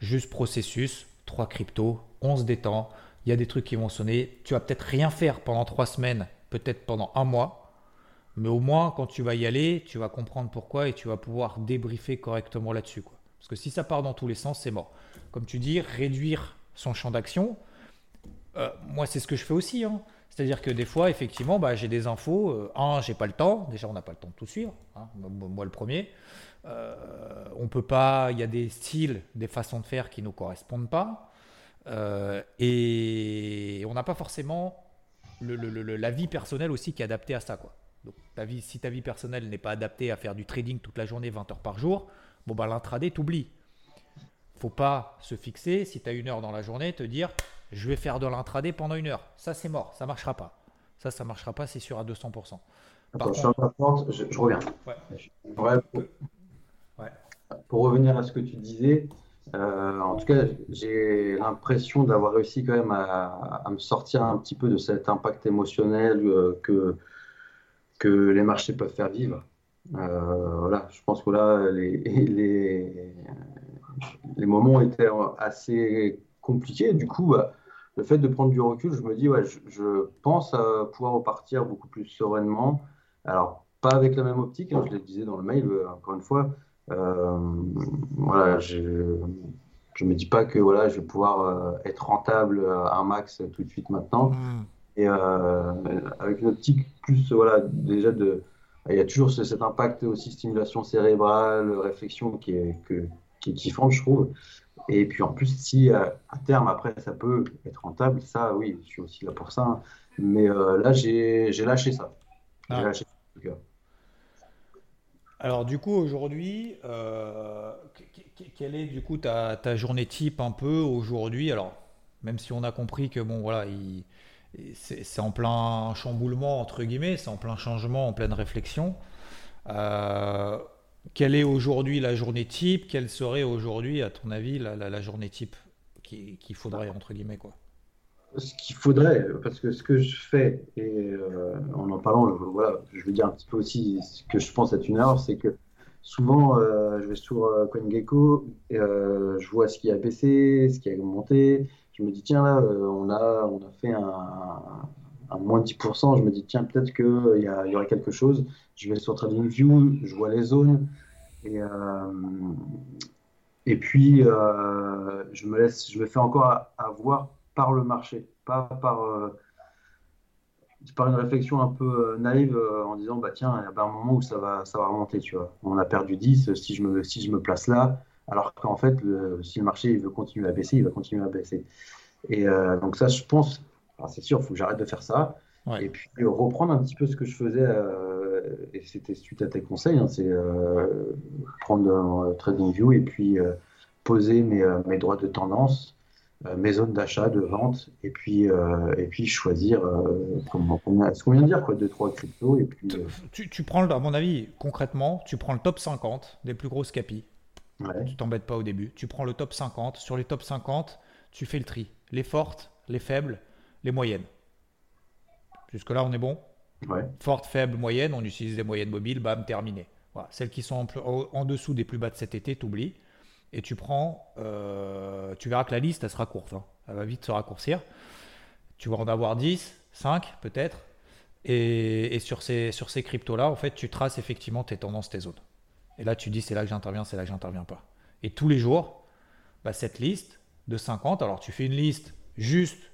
[SPEAKER 1] juste processus, 3 cryptos, on se détend, il y a des trucs qui vont sonner, tu vas peut-être rien faire pendant 3 semaines, peut-être pendant un mois, mais au moins, quand tu vas y aller, tu vas comprendre pourquoi et tu vas pouvoir débriefer correctement là-dessus. Parce que si ça part dans tous les sens, c'est mort. Comme tu dis, réduire son champ d'action, euh, moi, c'est ce que je fais aussi. Hein. C'est-à-dire que des fois, effectivement, bah, j'ai des infos. Euh, un, j'ai pas le temps. Déjà, on n'a pas le temps de tout suivre. Hein. Moi, le premier. Euh, on peut pas. Il y a des styles, des façons de faire qui nous correspondent pas. Euh, et on n'a pas forcément la vie personnelle aussi qui est adaptée à ça. Quoi. Donc, ta vie, si ta vie personnelle n'est pas adaptée à faire du trading toute la journée, 20 heures par jour, bon, bah, l'intraday, t'oublies. Faut pas se fixer, si tu as une heure dans la journée, te dire je vais faire de l'intraday pendant une heure. Ça, c'est mort, ça marchera pas. Ça, ça marchera pas, c'est sûr à 200%.
[SPEAKER 2] Attends, je, je, reviens. Pour revenir à ce que tu disais, euh, en tout cas, j'ai l'impression d'avoir réussi quand même à, me sortir un petit peu de cet impact émotionnel euh, que, que les marchés peuvent faire vivre. Euh, voilà, je pense que là, les, les, les, moments étaient assez compliqués. Du coup, bah, le fait de prendre du recul, je me dis, ouais, je, pense pouvoir repartir beaucoup plus sereinement. Alors, pas avec la même optique, hein, je le disais dans le mail, euh, encore une fois. Euh, voilà, je ne me dis pas que voilà, je vais pouvoir être rentable un max tout de suite maintenant. Et euh, avec une optique plus, voilà, déjà de. Il y a toujours cet impact aussi stimulation cérébrale, réflexion qui est, que, qui est kiffante, je trouve. Et puis en plus, si à, terme, après, ça peut être rentable, ça, oui, je suis aussi là pour ça. Hein. Mais euh, là, j'ai lâché ça. J'ai ah. lâché ça,
[SPEAKER 1] Alors du coup aujourd'hui, euh, quelle est du coup ta, ta, journée type un peu aujourd'hui? Alors même si on a compris que bon voilà, c'est en plein chamboulement entre guillemets, c'est en plein changement, en pleine réflexion. Euh, quelle est aujourd'hui la journée type? Quelle serait aujourd'hui, à ton avis, la, journée type qu'il faudrait entre guillemets quoi?
[SPEAKER 2] Ce qu'il faudrait, parce que ce que je fais, et euh, en en parlant, voilà, je veux dire un petit peu aussi ce que je pense être une erreur, c'est que souvent, euh, je vais sur CoinGecko, je vois ce qui a baissé, ce qui a augmenté, je me dis, tiens, là, on, a, on a fait un, un moins 10%, je me dis, tiens, peut-être qu'il y, y, aurait quelque chose. Je vais sur TradingView, je vois les zones, et, et puis, je, me laisse, je me fais encore avoir par le marché, pas par, euh, par une réflexion un peu euh, naïve euh, en disant bah tiens, il y a un moment où ça va, ça va remonter, tu vois. On a perdu 10, si je me, si je me place là, alors qu'en fait, si le marché veut continuer à baisser, il va continuer à baisser. Et donc ça, je pense, c'est sûr, il faut que j'arrête de faire ça. Et puis reprendre un petit peu ce que je faisais, et c'était suite à tes conseils, hein, c'est prendre TradingView et puis poser mes, mes droits de tendance euh, mes zones d'achat, de vente, et puis, euh, et puis choisir euh, comment, ce qu'on vient de dire, quoi, deux, trois cryptos. Et puis,
[SPEAKER 1] tu, tu, prends, à mon avis, concrètement, tu prends le top 50 des plus grosses capis. Ouais. Tu t'embêtes pas au début. Tu prends le top 50. Sur les top 50, tu fais le tri. Les fortes, les faibles, les moyennes. Jusque-là, on est bon
[SPEAKER 2] ouais.
[SPEAKER 1] Fortes, faibles, moyennes, on utilise des moyennes mobiles, bam, terminé. Voilà. Celles qui sont en, en dessous des plus bas de cet été, t'oublies et tu prends, euh, tu verras que la liste, elle sera courte, hein. elle va vite se raccourcir. Tu vas en avoir 10, 5 peut-être, et, sur ces, sur ces cryptos-là, en fait, tu traces effectivement tes tendances, tes zones. Et là, tu dis, c'est là que j'interviens, c'est là que j'interviens pas. Et tous les jours, bah, cette liste de 50, alors tu fais une liste juste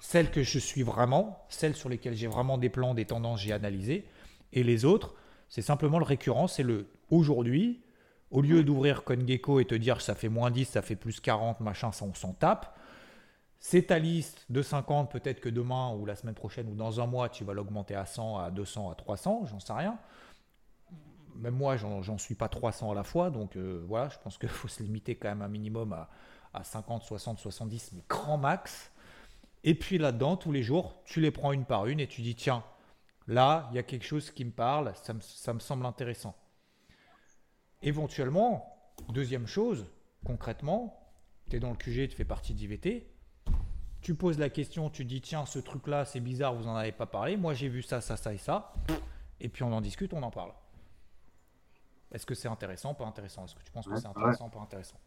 [SPEAKER 1] celle que je suis vraiment, celle sur lesquelles j'ai vraiment des plans, des tendances, j'ai analysé, et les autres, c'est simplement le récurrent, c'est le aujourd'hui, au lieu d'ouvrir CoinGecko et te dire ça fait moins 10, ça fait plus 40, machin, ça on s'en tape. C'est ta liste de 50, peut-être que demain ou la semaine prochaine ou dans un mois, tu vas l'augmenter à 100, à 200, à 300, j'en sais rien. Même moi, j'en suis pas 300 à la fois, donc euh, voilà, je pense qu'il faut se limiter quand même un minimum à, à 50, 60, 70, mais grand max. Et puis là-dedans, tous les jours, tu les prends une par une et tu dis tiens, là, il y a quelque chose qui me parle, ça me semble intéressant. Éventuellement, deuxième chose, concrètement, tu es dans le QG, tu fais partie d'IVT, tu poses la question, tu dis tiens, ce truc-là, c'est bizarre, vous n'en avez pas parlé, moi j'ai vu ça, ça, ça et ça, et puis on en discute, on en parle. Est-ce que c'est intéressant, pas intéressant? Est-ce que tu penses que c'est intéressant, pas intéressant?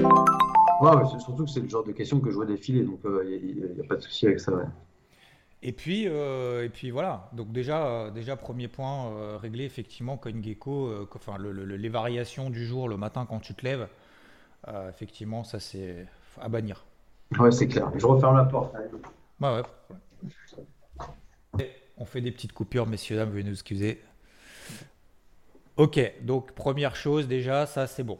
[SPEAKER 2] Ouais, Surtout que c'est le genre de questions que je vois défiler, donc il euh, n'y a, pas de souci avec ça.
[SPEAKER 1] Et puis, euh, et puis voilà. Donc déjà, euh, déjà premier point euh, réglé effectivement CoinGecko, enfin les variations du jour le matin quand tu te lèves, effectivement ça c'est à bannir.
[SPEAKER 2] Ouais, c'est clair. Je referme la porte.
[SPEAKER 1] Bah ouais. On fait des petites coupures, messieurs dames, veuillez nous excuser. Ok, donc première chose déjà, ça c'est bon.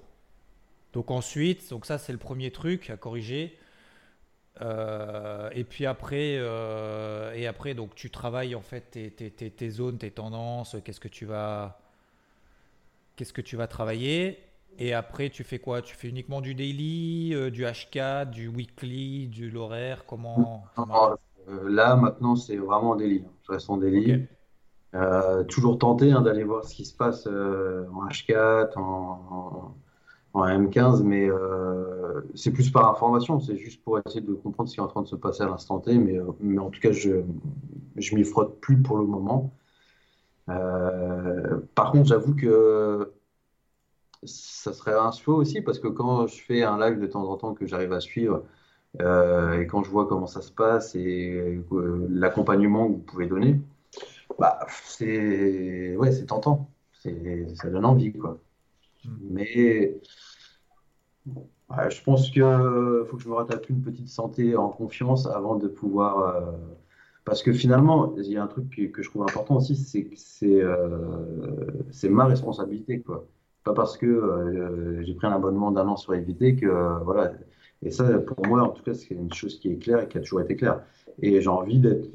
[SPEAKER 1] Donc ensuite, donc ça c'est le premier truc à corriger. Euh, et puis après, euh, et après, donc tu travailles en fait tes, tes, tes, zones, tes tendances, qu'est-ce que tu vas, qu'est-ce que tu vas travailler. Et après, tu fais quoi? Tu fais uniquement du daily, euh, du H4, du weekly, du l'horaire? Comment,
[SPEAKER 2] Là, maintenant, c'est vraiment daily. Je reste en daily. Toujours tenté hein, d'aller voir ce qui se passe en H4, en en M15, mais euh, c'est plus par information, c'est juste pour essayer de comprendre ce qui est en train de se passer à l'instant T, mais, euh, mais en tout cas, je je m'y frotte plus pour le moment. Euh, par contre, j'avoue que ça serait un souhait aussi, parce que quand je fais un live de temps en temps que j'arrive à suivre, et quand je vois comment ça se passe et l'accompagnement que vous pouvez donner, bah, c'est ouais, c'est tentant, ça donne envie, quoi. Hmm. Mais je pense qu'il faut que je me rattaque une petite santé en confiance avant de pouvoir. Euh, parce que finalement, il y a un truc que, je trouve important aussi, c'est que c'est euh, ma responsabilité. Quoi. Pas parce que euh, j'ai pris un abonnement d'un an sur éviter que. voilà. Et ça, pour moi, en tout cas, c'est une chose qui est claire et qui a toujours été claire. Et j'ai envie d'être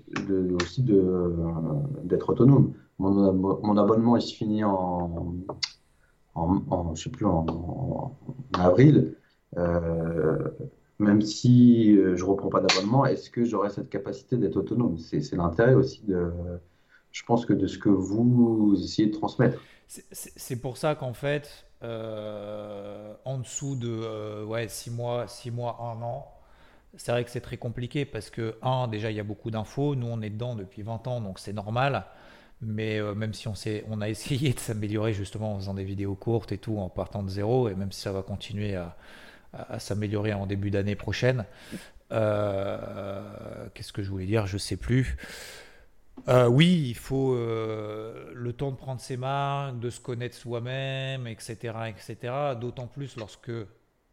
[SPEAKER 2] aussi d'être autonome. mon, abonnement il se finit en, je sais plus, en, avril. même si je reprends pas d'abonnement, est-ce que j'aurai cette capacité d'être autonome? C'est l'intérêt aussi de, je pense que de ce que vous essayez de transmettre.
[SPEAKER 1] C'est pour ça qu'en fait, euh, en dessous de euh, ouais, 6 mois, 6 mois, 1 an, c'est vrai que c'est très compliqué parce que, un, déjà, il y a beaucoup d'infos. Nous, on est dedans depuis 20 ans, donc c'est normal. Mais euh, même si on, on a <laughs> essayé de s'améliorer justement en faisant des vidéos courtes et tout, en partant de zéro, et même si ça va continuer à, à, s'améliorer en début d'année prochaine, qu'est-ce que je voulais dire? Je sais plus. Euh, oui, il faut euh, le temps de prendre ses marques, de se connaître soi-même, etc., etc. D'autant plus lorsque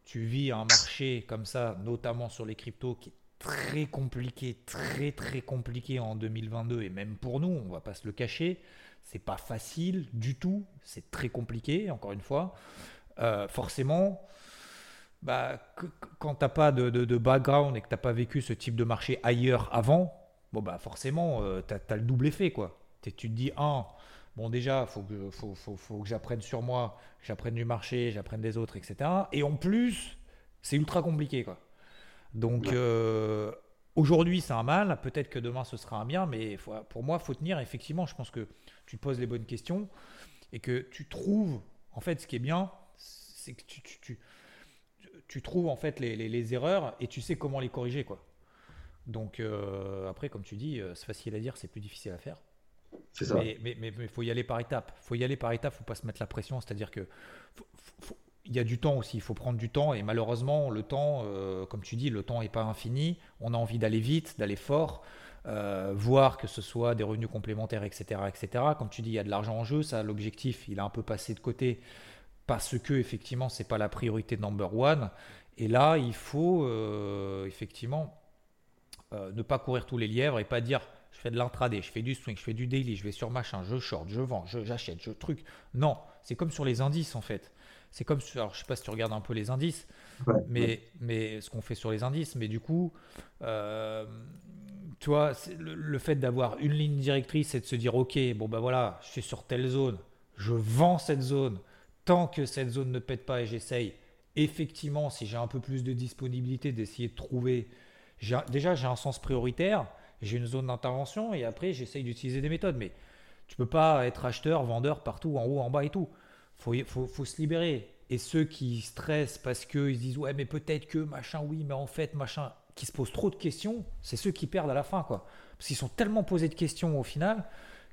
[SPEAKER 1] tu vis un marché comme ça, notamment sur les cryptos, qui est très compliqué, très très compliqué en 2022 et même pour nous, on va pas se le cacher, c'est pas facile du tout, c'est très compliqué. Encore une fois, euh, forcément. Bah, quand tu n'as pas de, de, background et que tu n'as pas vécu ce type de marché ailleurs avant, bon bah forcément, euh, tu as, le double effet quoi. Tu te dis, un, bon déjà, faut que, faut, faut, faut que j'apprenne sur moi, j'apprenne du marché, j'apprenne des autres, etc. Et en plus, c'est ultra compliqué quoi. Donc euh, aujourd'hui c'est un mal, peut-être que demain ce sera un bien, mais pour moi, faut tenir. Effectivement, je pense que tu te poses les bonnes questions et que tu trouves, en fait, ce qui est bien, c'est que tu, tu, tu, tu, trouves en fait les, les, les erreurs et tu sais comment les corriger quoi. Donc euh, après, comme tu dis, euh, c'est facile à dire, c'est plus difficile à faire. C'est ça. Mais il mais, faut y aller par étapes. faut y aller par étapes, faut pas se mettre la pression. C'est-à-dire que il y a du temps aussi, il faut prendre du temps. Et malheureusement, le temps, euh, comme tu dis, le temps n'est pas infini. On a envie d'aller vite, d'aller fort, voir que ce soit des revenus complémentaires, etc., etc. Comme tu dis, il y a de l'argent en jeu. Ça, l'objectif, il a un peu passé de côté parce que effectivement, c'est pas la priorité number one. Et là, il faut effectivement euh, ne pas courir tous les lièvres et pas dire je fais de l'intraday, je fais du swing, je fais du daily, je vais sur machin, je short, je vends, j'achète, je, truc. Non, c'est comme sur les indices en fait. C'est comme sur, alors je sais pas si tu regardes un peu les indices, mais, mais ce qu'on fait sur les indices, mais du coup, euh, tu vois, le, fait d'avoir une ligne directrice et de se dire ok, bon ben voilà, je suis sur telle zone, je vends cette zone, tant que cette zone ne pète pas et j'essaye, effectivement, si j'ai un peu plus de disponibilité, d'essayer de trouver déjà, j'ai un sens prioritaire, j'ai une zone d'intervention et après, j'essaye d'utiliser des méthodes. Mais tu peux pas être acheteur, vendeur partout, en haut, en bas et tout. Faut, faut, se libérer. Et ceux qui stressent parce qu'ils se disent ouais, mais peut-être que machin, oui, mais en fait, machin, qui se posent trop de questions, c'est ceux qui perdent à la fin. quoi. Parce qu'ils sont tellement posés de questions au final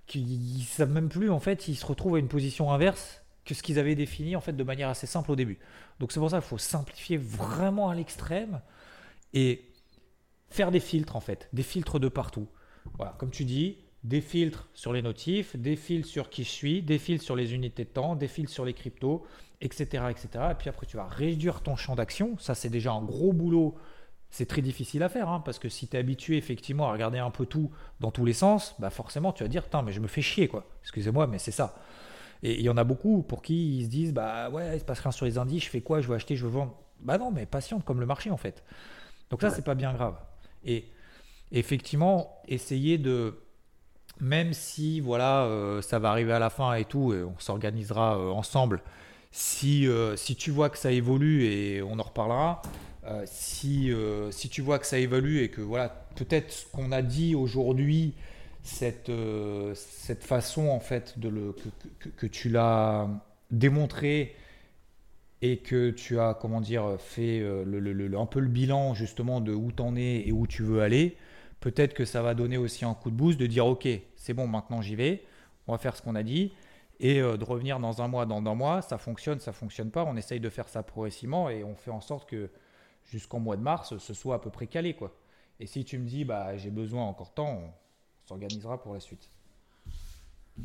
[SPEAKER 1] qu'ils ne savent même plus, en fait, ils se retrouvent à une position inverse que ce qu'ils avaient défini en fait de manière assez simple au début. Donc c'est pour ça qu'il faut simplifier vraiment à l'extrême. Et faire des filtres en fait, des filtres de partout. Voilà, comme tu dis, des filtres sur les notifs, des filtres sur qui je suis, des filtres sur les unités de temps, des filtres sur les cryptos, etc. etc. Et puis après, tu vas réduire ton champ d'action. Ça, c'est déjà un gros boulot. C'est très difficile à faire, hein, parce que si tu es habitué effectivement à regarder un peu tout dans tous les sens, bah forcément tu vas dire, mais je me fais chier, quoi. Excusez-moi, mais c'est ça. Et il y en a beaucoup pour qui ils se disent, bah ouais, il se passe rien sur les indices, je fais quoi, je veux acheter, je veux vendre. Bah non, mais patiente comme le marché en fait. Donc ça, c'est pas bien grave. Et effectivement, essayer de, même si voilà, euh, ça va arriver à la fin et tout, et on s'organisera euh, ensemble. Si, euh, si tu vois que ça évolue et on en reparlera, si, si tu vois que ça évolue et que voilà, peut-être ce qu'on a dit aujourd'hui, cette, cette façon en fait de le, que, que tu l'as démontré et que tu as, comment dire, fait euh, le, un peu le bilan justement de où tu en es et où tu veux aller, peut-être que ça va donner aussi un coup de boost de dire ok, c'est bon, maintenant j'y vais, on va faire ce qu'on a dit, et euh, de revenir dans un mois, dans un mois, ça fonctionne, ça fonctionne pas, on essaye de faire ça progressivement et on fait en sorte que jusqu'en mois de mars, ce soit à peu près calé. quoi. Et si tu me dis, bah, j'ai besoin encore de temps, on s'organisera pour la suite.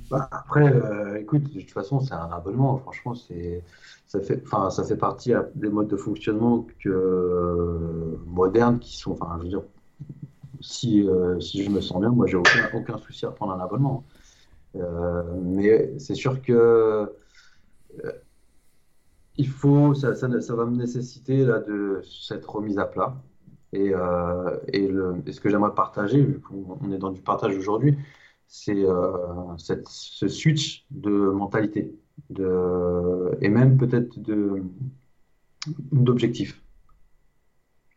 [SPEAKER 2] Bah, après, euh, écoute, de toute façon, c'est un abonnement. Franchement, c'est, ça fait, enfin, ça fait partie des modes de fonctionnement euh, modernes qui sont, enfin, je veux dire, si, euh, si je me sens bien, moi, j'ai aucun, aucun souci à prendre un abonnement. mais c'est sûr que il faut, ça, ça, va me nécessiter là de cette remise à plat. Et, et ce que j'aimerais partager, vu qu'on est dans du partage aujourd'hui, c'est ce switch de mentalité de, et même peut-être d'objectif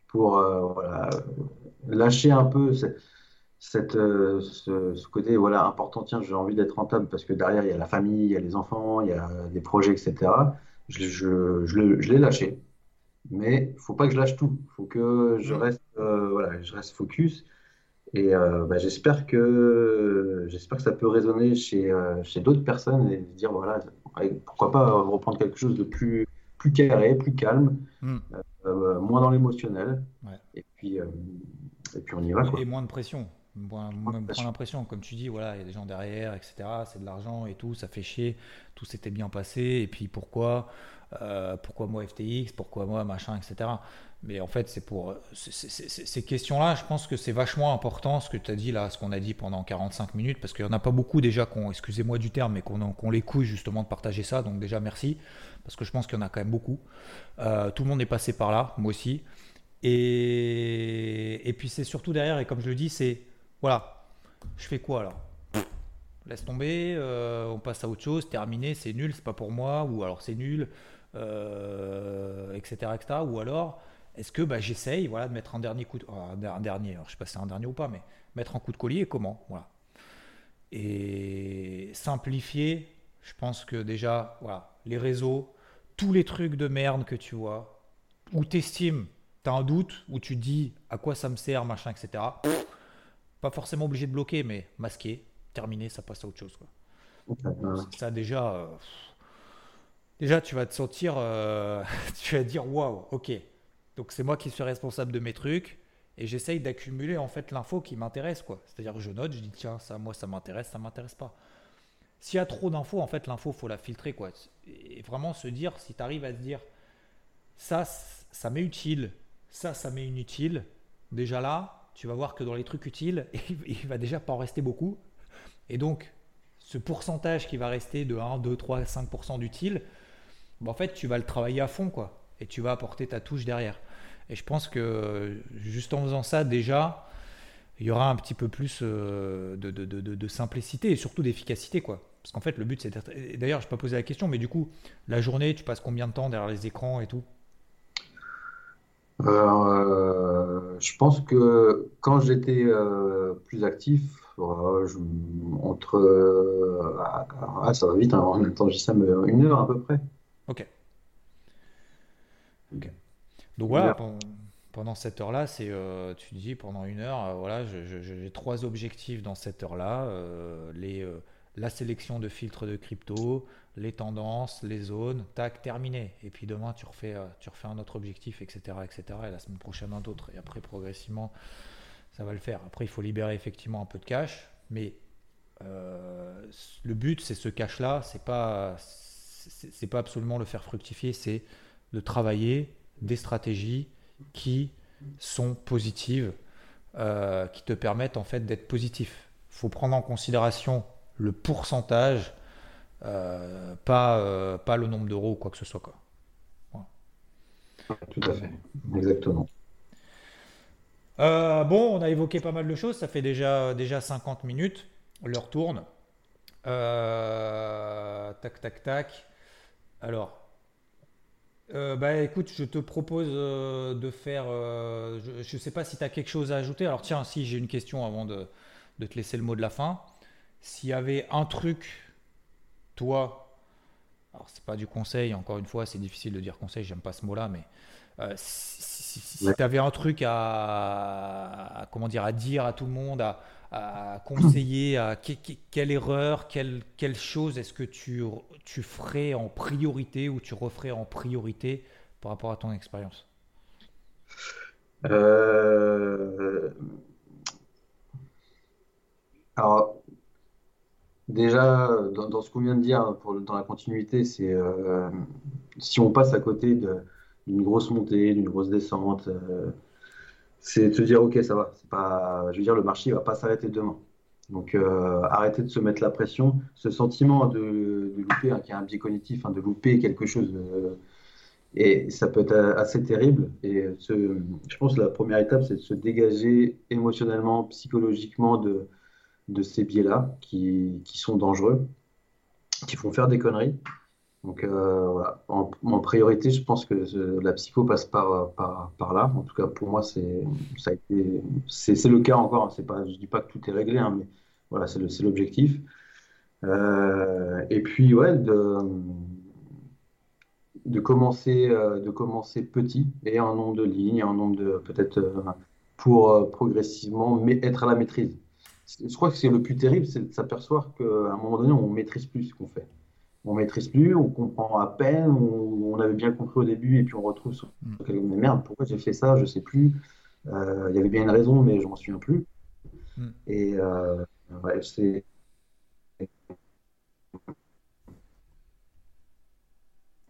[SPEAKER 2] pour voilà, lâcher un peu cette, euh, ce, côté voilà, important, tiens, j'ai envie d'être rentable parce que derrière, il y a la famille, il y a les enfants, il y a des projets, etc. Je, je, je, l'ai lâché. Mais il faut pas que je lâche tout. Il faut que je reste, euh, voilà, je reste focus. Et euh, bah, j'espère que, j'espère que ça peut résonner chez, chez d'autres personnes et dire voilà, pourquoi pas reprendre quelque chose de plus, plus carré, plus calme, hmm. moins dans l'émotionnel. Et, puis, et puis on y va.
[SPEAKER 1] Et moins de pression on prend l'impression, comme tu dis, voilà, il y a des gens derrière, etc. C'est de l'argent et tout, ça fait chier, tout s'était bien passé, et puis pourquoi, euh, pourquoi moi FTX, pourquoi moi machin, etc. Mais en fait, c'est pour ces questions-là, je pense que c'est vachement important ce que tu as dit là, ce qu'on a dit pendant 45 minutes, parce qu'il n'y en a pas beaucoup déjà qu'on, excusez-moi du terme, mais qu'on les couilles justement de partager ça. Donc déjà merci, parce que je pense qu'il y en a quand même beaucoup. Euh, tout le monde est passé par là, moi aussi. Et, et puis c'est surtout derrière, et comme je le dis, c'est voilà. Je fais quoi alors? Laisse tomber, euh, on passe à autre chose, terminé, c'est nul, c'est pas pour moi, ou alors c'est nul, etc., euh, etc. Ou alors, est-ce que bah, j'essaye voilà, de mettre un dernier coup de. un dernier, alors, je sais pas si c'est un dernier ou pas, mais mettre un coup de collier, comment Voilà. Et simplifier, je pense que déjà, voilà, les réseaux, tous les trucs de merde que tu vois, où tu estimes, tu as un doute, où tu dis à quoi ça me sert, machin, etc pas forcément obligé de bloquer, mais masquer, terminer, ça passe à autre chose. Quoi. Ça déjà, euh, déjà tu vas te sentir, euh, <laughs> tu vas dire waouh, ok. Donc c'est moi qui suis responsable de mes trucs et j'essaye d'accumuler en fait l'info qui m'intéresse quoi. C'est-à-dire que je note, je dis tiens ça moi ça m'intéresse, ça m'intéresse pas. S'il y a trop d'infos, en fait l'info faut la filtrer quoi. Et vraiment se dire si tu arrives à se dire ça ça m'est utile, ça ça m'est inutile, déjà là tu vas voir que dans les trucs utiles, <laughs> il va déjà pas en rester beaucoup. Et donc, ce pourcentage qui va rester de 1, 2, 3, 5% d'utile, en fait, tu vas le travailler à fond, quoi. Et tu vas apporter ta touche derrière. Et je pense que juste en faisant ça, déjà, il y aura un petit peu plus euh, de, de, de, simplicité et surtout d'efficacité, quoi. Parce qu'en fait, le but, c'est d'être. D'ailleurs, je n'ai pas posé la question, mais du coup, la journée, tu passes combien de temps derrière les écrans et tout?
[SPEAKER 2] Euh, je pense que quand j'étais euh, plus actif, entre. Ah, ça va vite, hein, en même temps, ça, mais une heure à peu près.
[SPEAKER 1] Ok. Donc voilà, pendant, cette heure-là, c'est, euh, tu dis pendant une heure, voilà, j'ai trois objectifs dans cette heure-là. les la sélection de filtres de crypto, les tendances, les zones, tac, terminé. Et puis demain, tu refais, euh, tu refais un autre objectif, etc., etc. Et la semaine prochaine, un autre. Et après, progressivement, ça va le faire. Après, il faut libérer effectivement un peu de cash, mais euh, le but, c'est ce cash-là, c'est pas, c'est pas absolument le faire fructifier, c'est de travailler des stratégies qui sont positives, euh, qui te permettent en fait d'être positif. Il faut prendre en considération le pourcentage, euh, pas, euh, pas le nombre d'euros ou quoi que ce soit. Quoi.
[SPEAKER 2] Tout à fait, exactement.
[SPEAKER 1] Bon, on a évoqué pas mal de choses, ça fait déjà, déjà 50 minutes, l'heure tourne. tac, tac, tac. Alors, bah écoute, je te propose de faire. je ne sais pas si tu as quelque chose à ajouter. Alors, tiens, si j'ai une question avant de, de, te laisser le mot de la fin. S'il y avait un truc, toi, alors c'est pas du conseil, encore une fois, c'est difficile de dire conseil, j'aime pas ce mot-là, mais euh, si, tu avais un truc à, comment dire, à dire à tout le monde, à, conseiller, à, quelle erreur, quelle, chose est-ce que tu, ferais en priorité ou tu referais en priorité par rapport à ton expérience?
[SPEAKER 2] Euh... Alors, Déjà, dans, ce qu'on vient de dire, dans la continuité, c'est euh, si on passe à côté d'une grosse montée, d'une grosse descente, euh, c'est de se dire, ok, ça va. C'est pas, je veux dire, le marché va pas s'arrêter demain. Donc, euh, arrêter de se mettre la pression. Ce sentiment de, de louper, hein, qui est un biais cognitif, hein, de louper quelque chose, et ça peut être assez terrible. Et je pense que la première étape, c'est de se dégager émotionnellement, psychologiquement de de ces biais-là qui, qui, sont dangereux, qui font faire des conneries. Donc euh, voilà, en, priorité, je pense que la psycho passe par, par, là. En tout cas, pour moi, c'est le cas encore. Hein. C'est pas, je dis pas que tout est réglé, hein, mais voilà, c'est l'objectif. Euh, et puis, ouais, de, de, commencer, euh, de commencer petit et un nombre de lignes, un nombre de peut-être pour progressivement mais être à la maîtrise. Je crois que c'est le plus terrible, c'est de s'apercevoir qu'à un moment donné, on maîtrise plus ce qu'on fait on maîtrise plus, on comprend à peine, on, avait bien compris au début et puis on retrouve sur mm. mais merde, pourquoi j'ai fait ça, je sais plus. Euh, il y avait bien une raison, mais je m'en souviens plus. Mm. Et euh, ouais, c'est.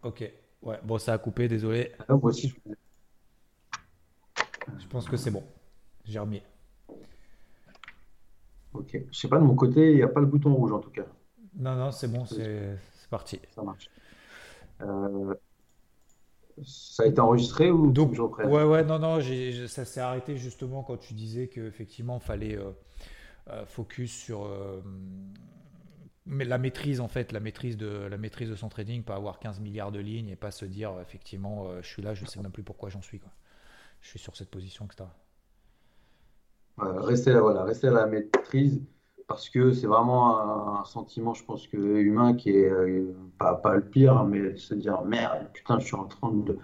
[SPEAKER 1] Ok, ouais, bon, ça a coupé, désolé.
[SPEAKER 2] Ah, moi aussi,
[SPEAKER 1] je... je pense que c'est bon. J'ai remis.
[SPEAKER 2] Ok, je sais pas, de mon côté, il n'y a pas le bouton rouge en tout cas.
[SPEAKER 1] Non, non, c'est bon, c'est parti.
[SPEAKER 2] Ça marche. Euh, ça a été enregistré ou
[SPEAKER 1] Donc, je Ouais, ouais, non, non, ça s'est arrêté justement quand tu disais qu'effectivement, il fallait euh, euh, focus sur mais la maîtrise, en fait, la maîtrise, de, la maîtrise de son trading, pas avoir 15 milliards de lignes et pas se dire, effectivement, je suis là, je sais même plus pourquoi j'en suis. Quoi. Je suis sur cette position, etc.
[SPEAKER 2] rester, voilà, rester à la maîtrise parce que c'est vraiment un, sentiment, je pense, que humain qui est euh, pas, pas, le pire, mais se dire merde, putain, je suis en train de,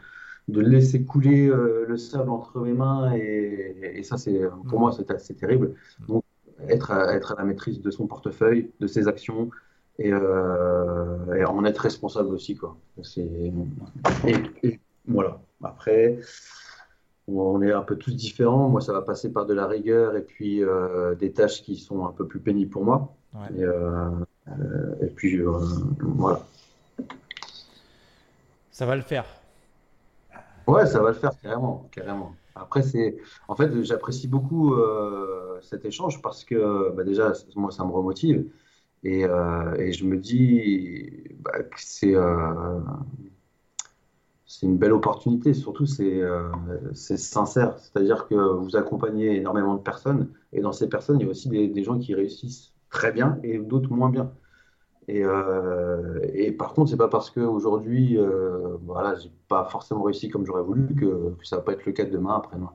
[SPEAKER 2] de laisser couler euh, le sable entre mes mains et, et ça, c'est pour moi, c'est terrible. Donc, être à, être à la maîtrise de son portefeuille, de ses actions et, euh, et en être responsable aussi, quoi. Et, et, voilà. Après on est un peu tous différents. Moi, ça va passer par de la rigueur et puis euh, des tâches qui sont un peu plus pénibles pour moi. Et, euh, euh, puis, voilà.
[SPEAKER 1] Ça va le faire.
[SPEAKER 2] Ouais, ça va le faire carrément, carrément. Après, c'est, en fait, j'apprécie beaucoup cet échange parce que, bah, déjà, moi, ça me remotive et, et je me dis bah, que c'est c'est une belle opportunité. Surtout, euh, c'est sincère. C'est-à-dire que vous accompagnez énormément de personnes. Et dans ces personnes, il y a aussi des, gens qui réussissent très bien et d'autres moins bien. Et, euh, et par contre, c'est pas parce qu'aujourd'hui, euh, voilà, j'ai pas forcément réussi comme j'aurais voulu que, ça va pas être le cas demain, après-demain.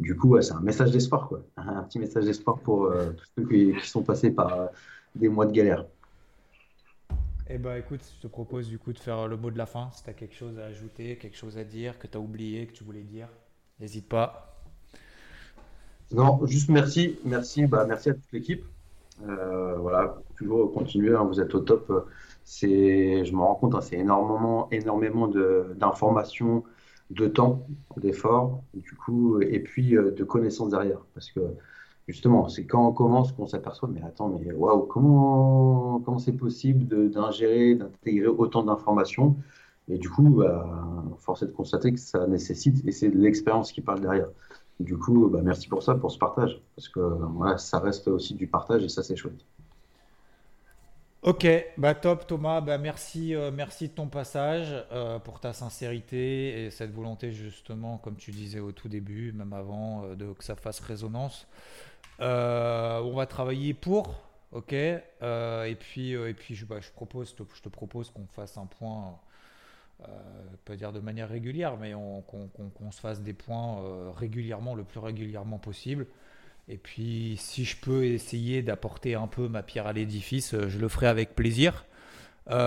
[SPEAKER 2] Du coup, c'est un message d'espoir, quoi. <laughs> Un petit message d'espoir pour euh, tous ceux qui, qui, sont passés par des mois de galère.
[SPEAKER 1] Eh ben écoute, je te propose du coup de faire le mot de la fin. Si tu as quelque chose à ajouter, quelque chose à dire, que tu as oublié, que tu voulais dire, n'hésite pas.
[SPEAKER 2] Non, juste merci, merci, bah, merci à toute l'équipe. Euh, voilà, toujours continuer, hein, vous êtes au top. C'est, je me rends compte, hein, c'est énormément, énormément d'informations, de, temps, d'efforts, du coup, et puis euh, de connaissances derrière, parce que justement, c'est quand on commence qu'on s'aperçoit, mais attends, mais waouh, comment comment c'est possible d'ingérer, d'intégrer autant d'informations? Et du coup, bah, force est de constater que ça nécessite, et c'est l'expérience qui parle derrière. Du coup, bah, merci pour ça, pour ce partage, parce que voilà, ça reste aussi du partage et ça c'est chouette.
[SPEAKER 1] Ok, bah top Thomas, bah merci, euh, merci de ton passage, euh, pour ta sincérité et cette volonté justement, comme tu disais au tout début, même avant, euh, de que ça fasse résonance. Euh, on va travailler pour, ok. Euh, et puis, euh, et puis je, bah, propose, je te propose qu'on fasse un point, pas dire de manière régulière, mais qu'on se fasse des points régulièrement, le plus régulièrement possible. Et puis, si je peux essayer d'apporter un peu ma pierre à l'édifice, je le ferai avec plaisir. parce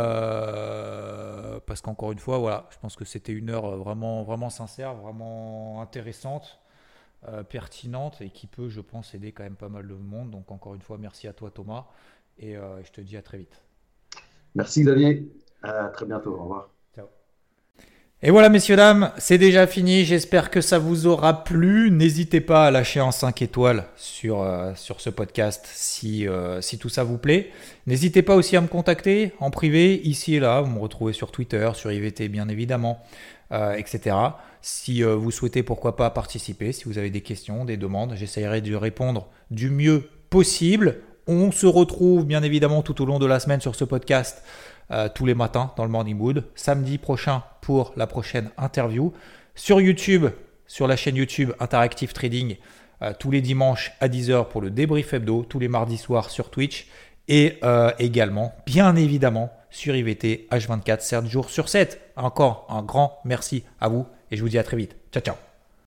[SPEAKER 1] qu'encore une fois, voilà, je pense que c'était une heure vraiment, vraiment sincère, vraiment intéressante. Euh, pertinente et qui peut, je pense, aider quand même pas mal de monde. Donc encore une fois, merci à toi Thomas et euh, je te dis à très vite.
[SPEAKER 2] Merci Xavier, à très bientôt, au revoir.
[SPEAKER 1] Ciao. Et voilà messieurs, dames, c'est déjà fini. J'espère que ça vous aura plu. N'hésitez pas à lâcher en 5 étoiles sur, euh, sur ce podcast si, si tout ça vous plaît. N'hésitez pas aussi à me contacter en privé, ici et là. Vous me retrouvez sur Twitter, sur IVT bien évidemment, etc. Si euh, vous souhaitez pourquoi pas participer, si vous avez des questions, des demandes, j'essaierai de répondre du mieux possible. On se retrouve bien évidemment tout au long de la semaine sur ce podcast euh, tous les matins dans le Morning Mood. Samedi prochain pour la prochaine interview. Sur YouTube, sur la chaîne YouTube Interactive Trading, tous les dimanches à 10h pour le débrief hebdo, tous les mardis soirs sur Twitch et également, bien évidemment, sur IVT H24 7 jours sur 7. Encore un grand merci à vous et je vous dis à très vite. Ciao ciao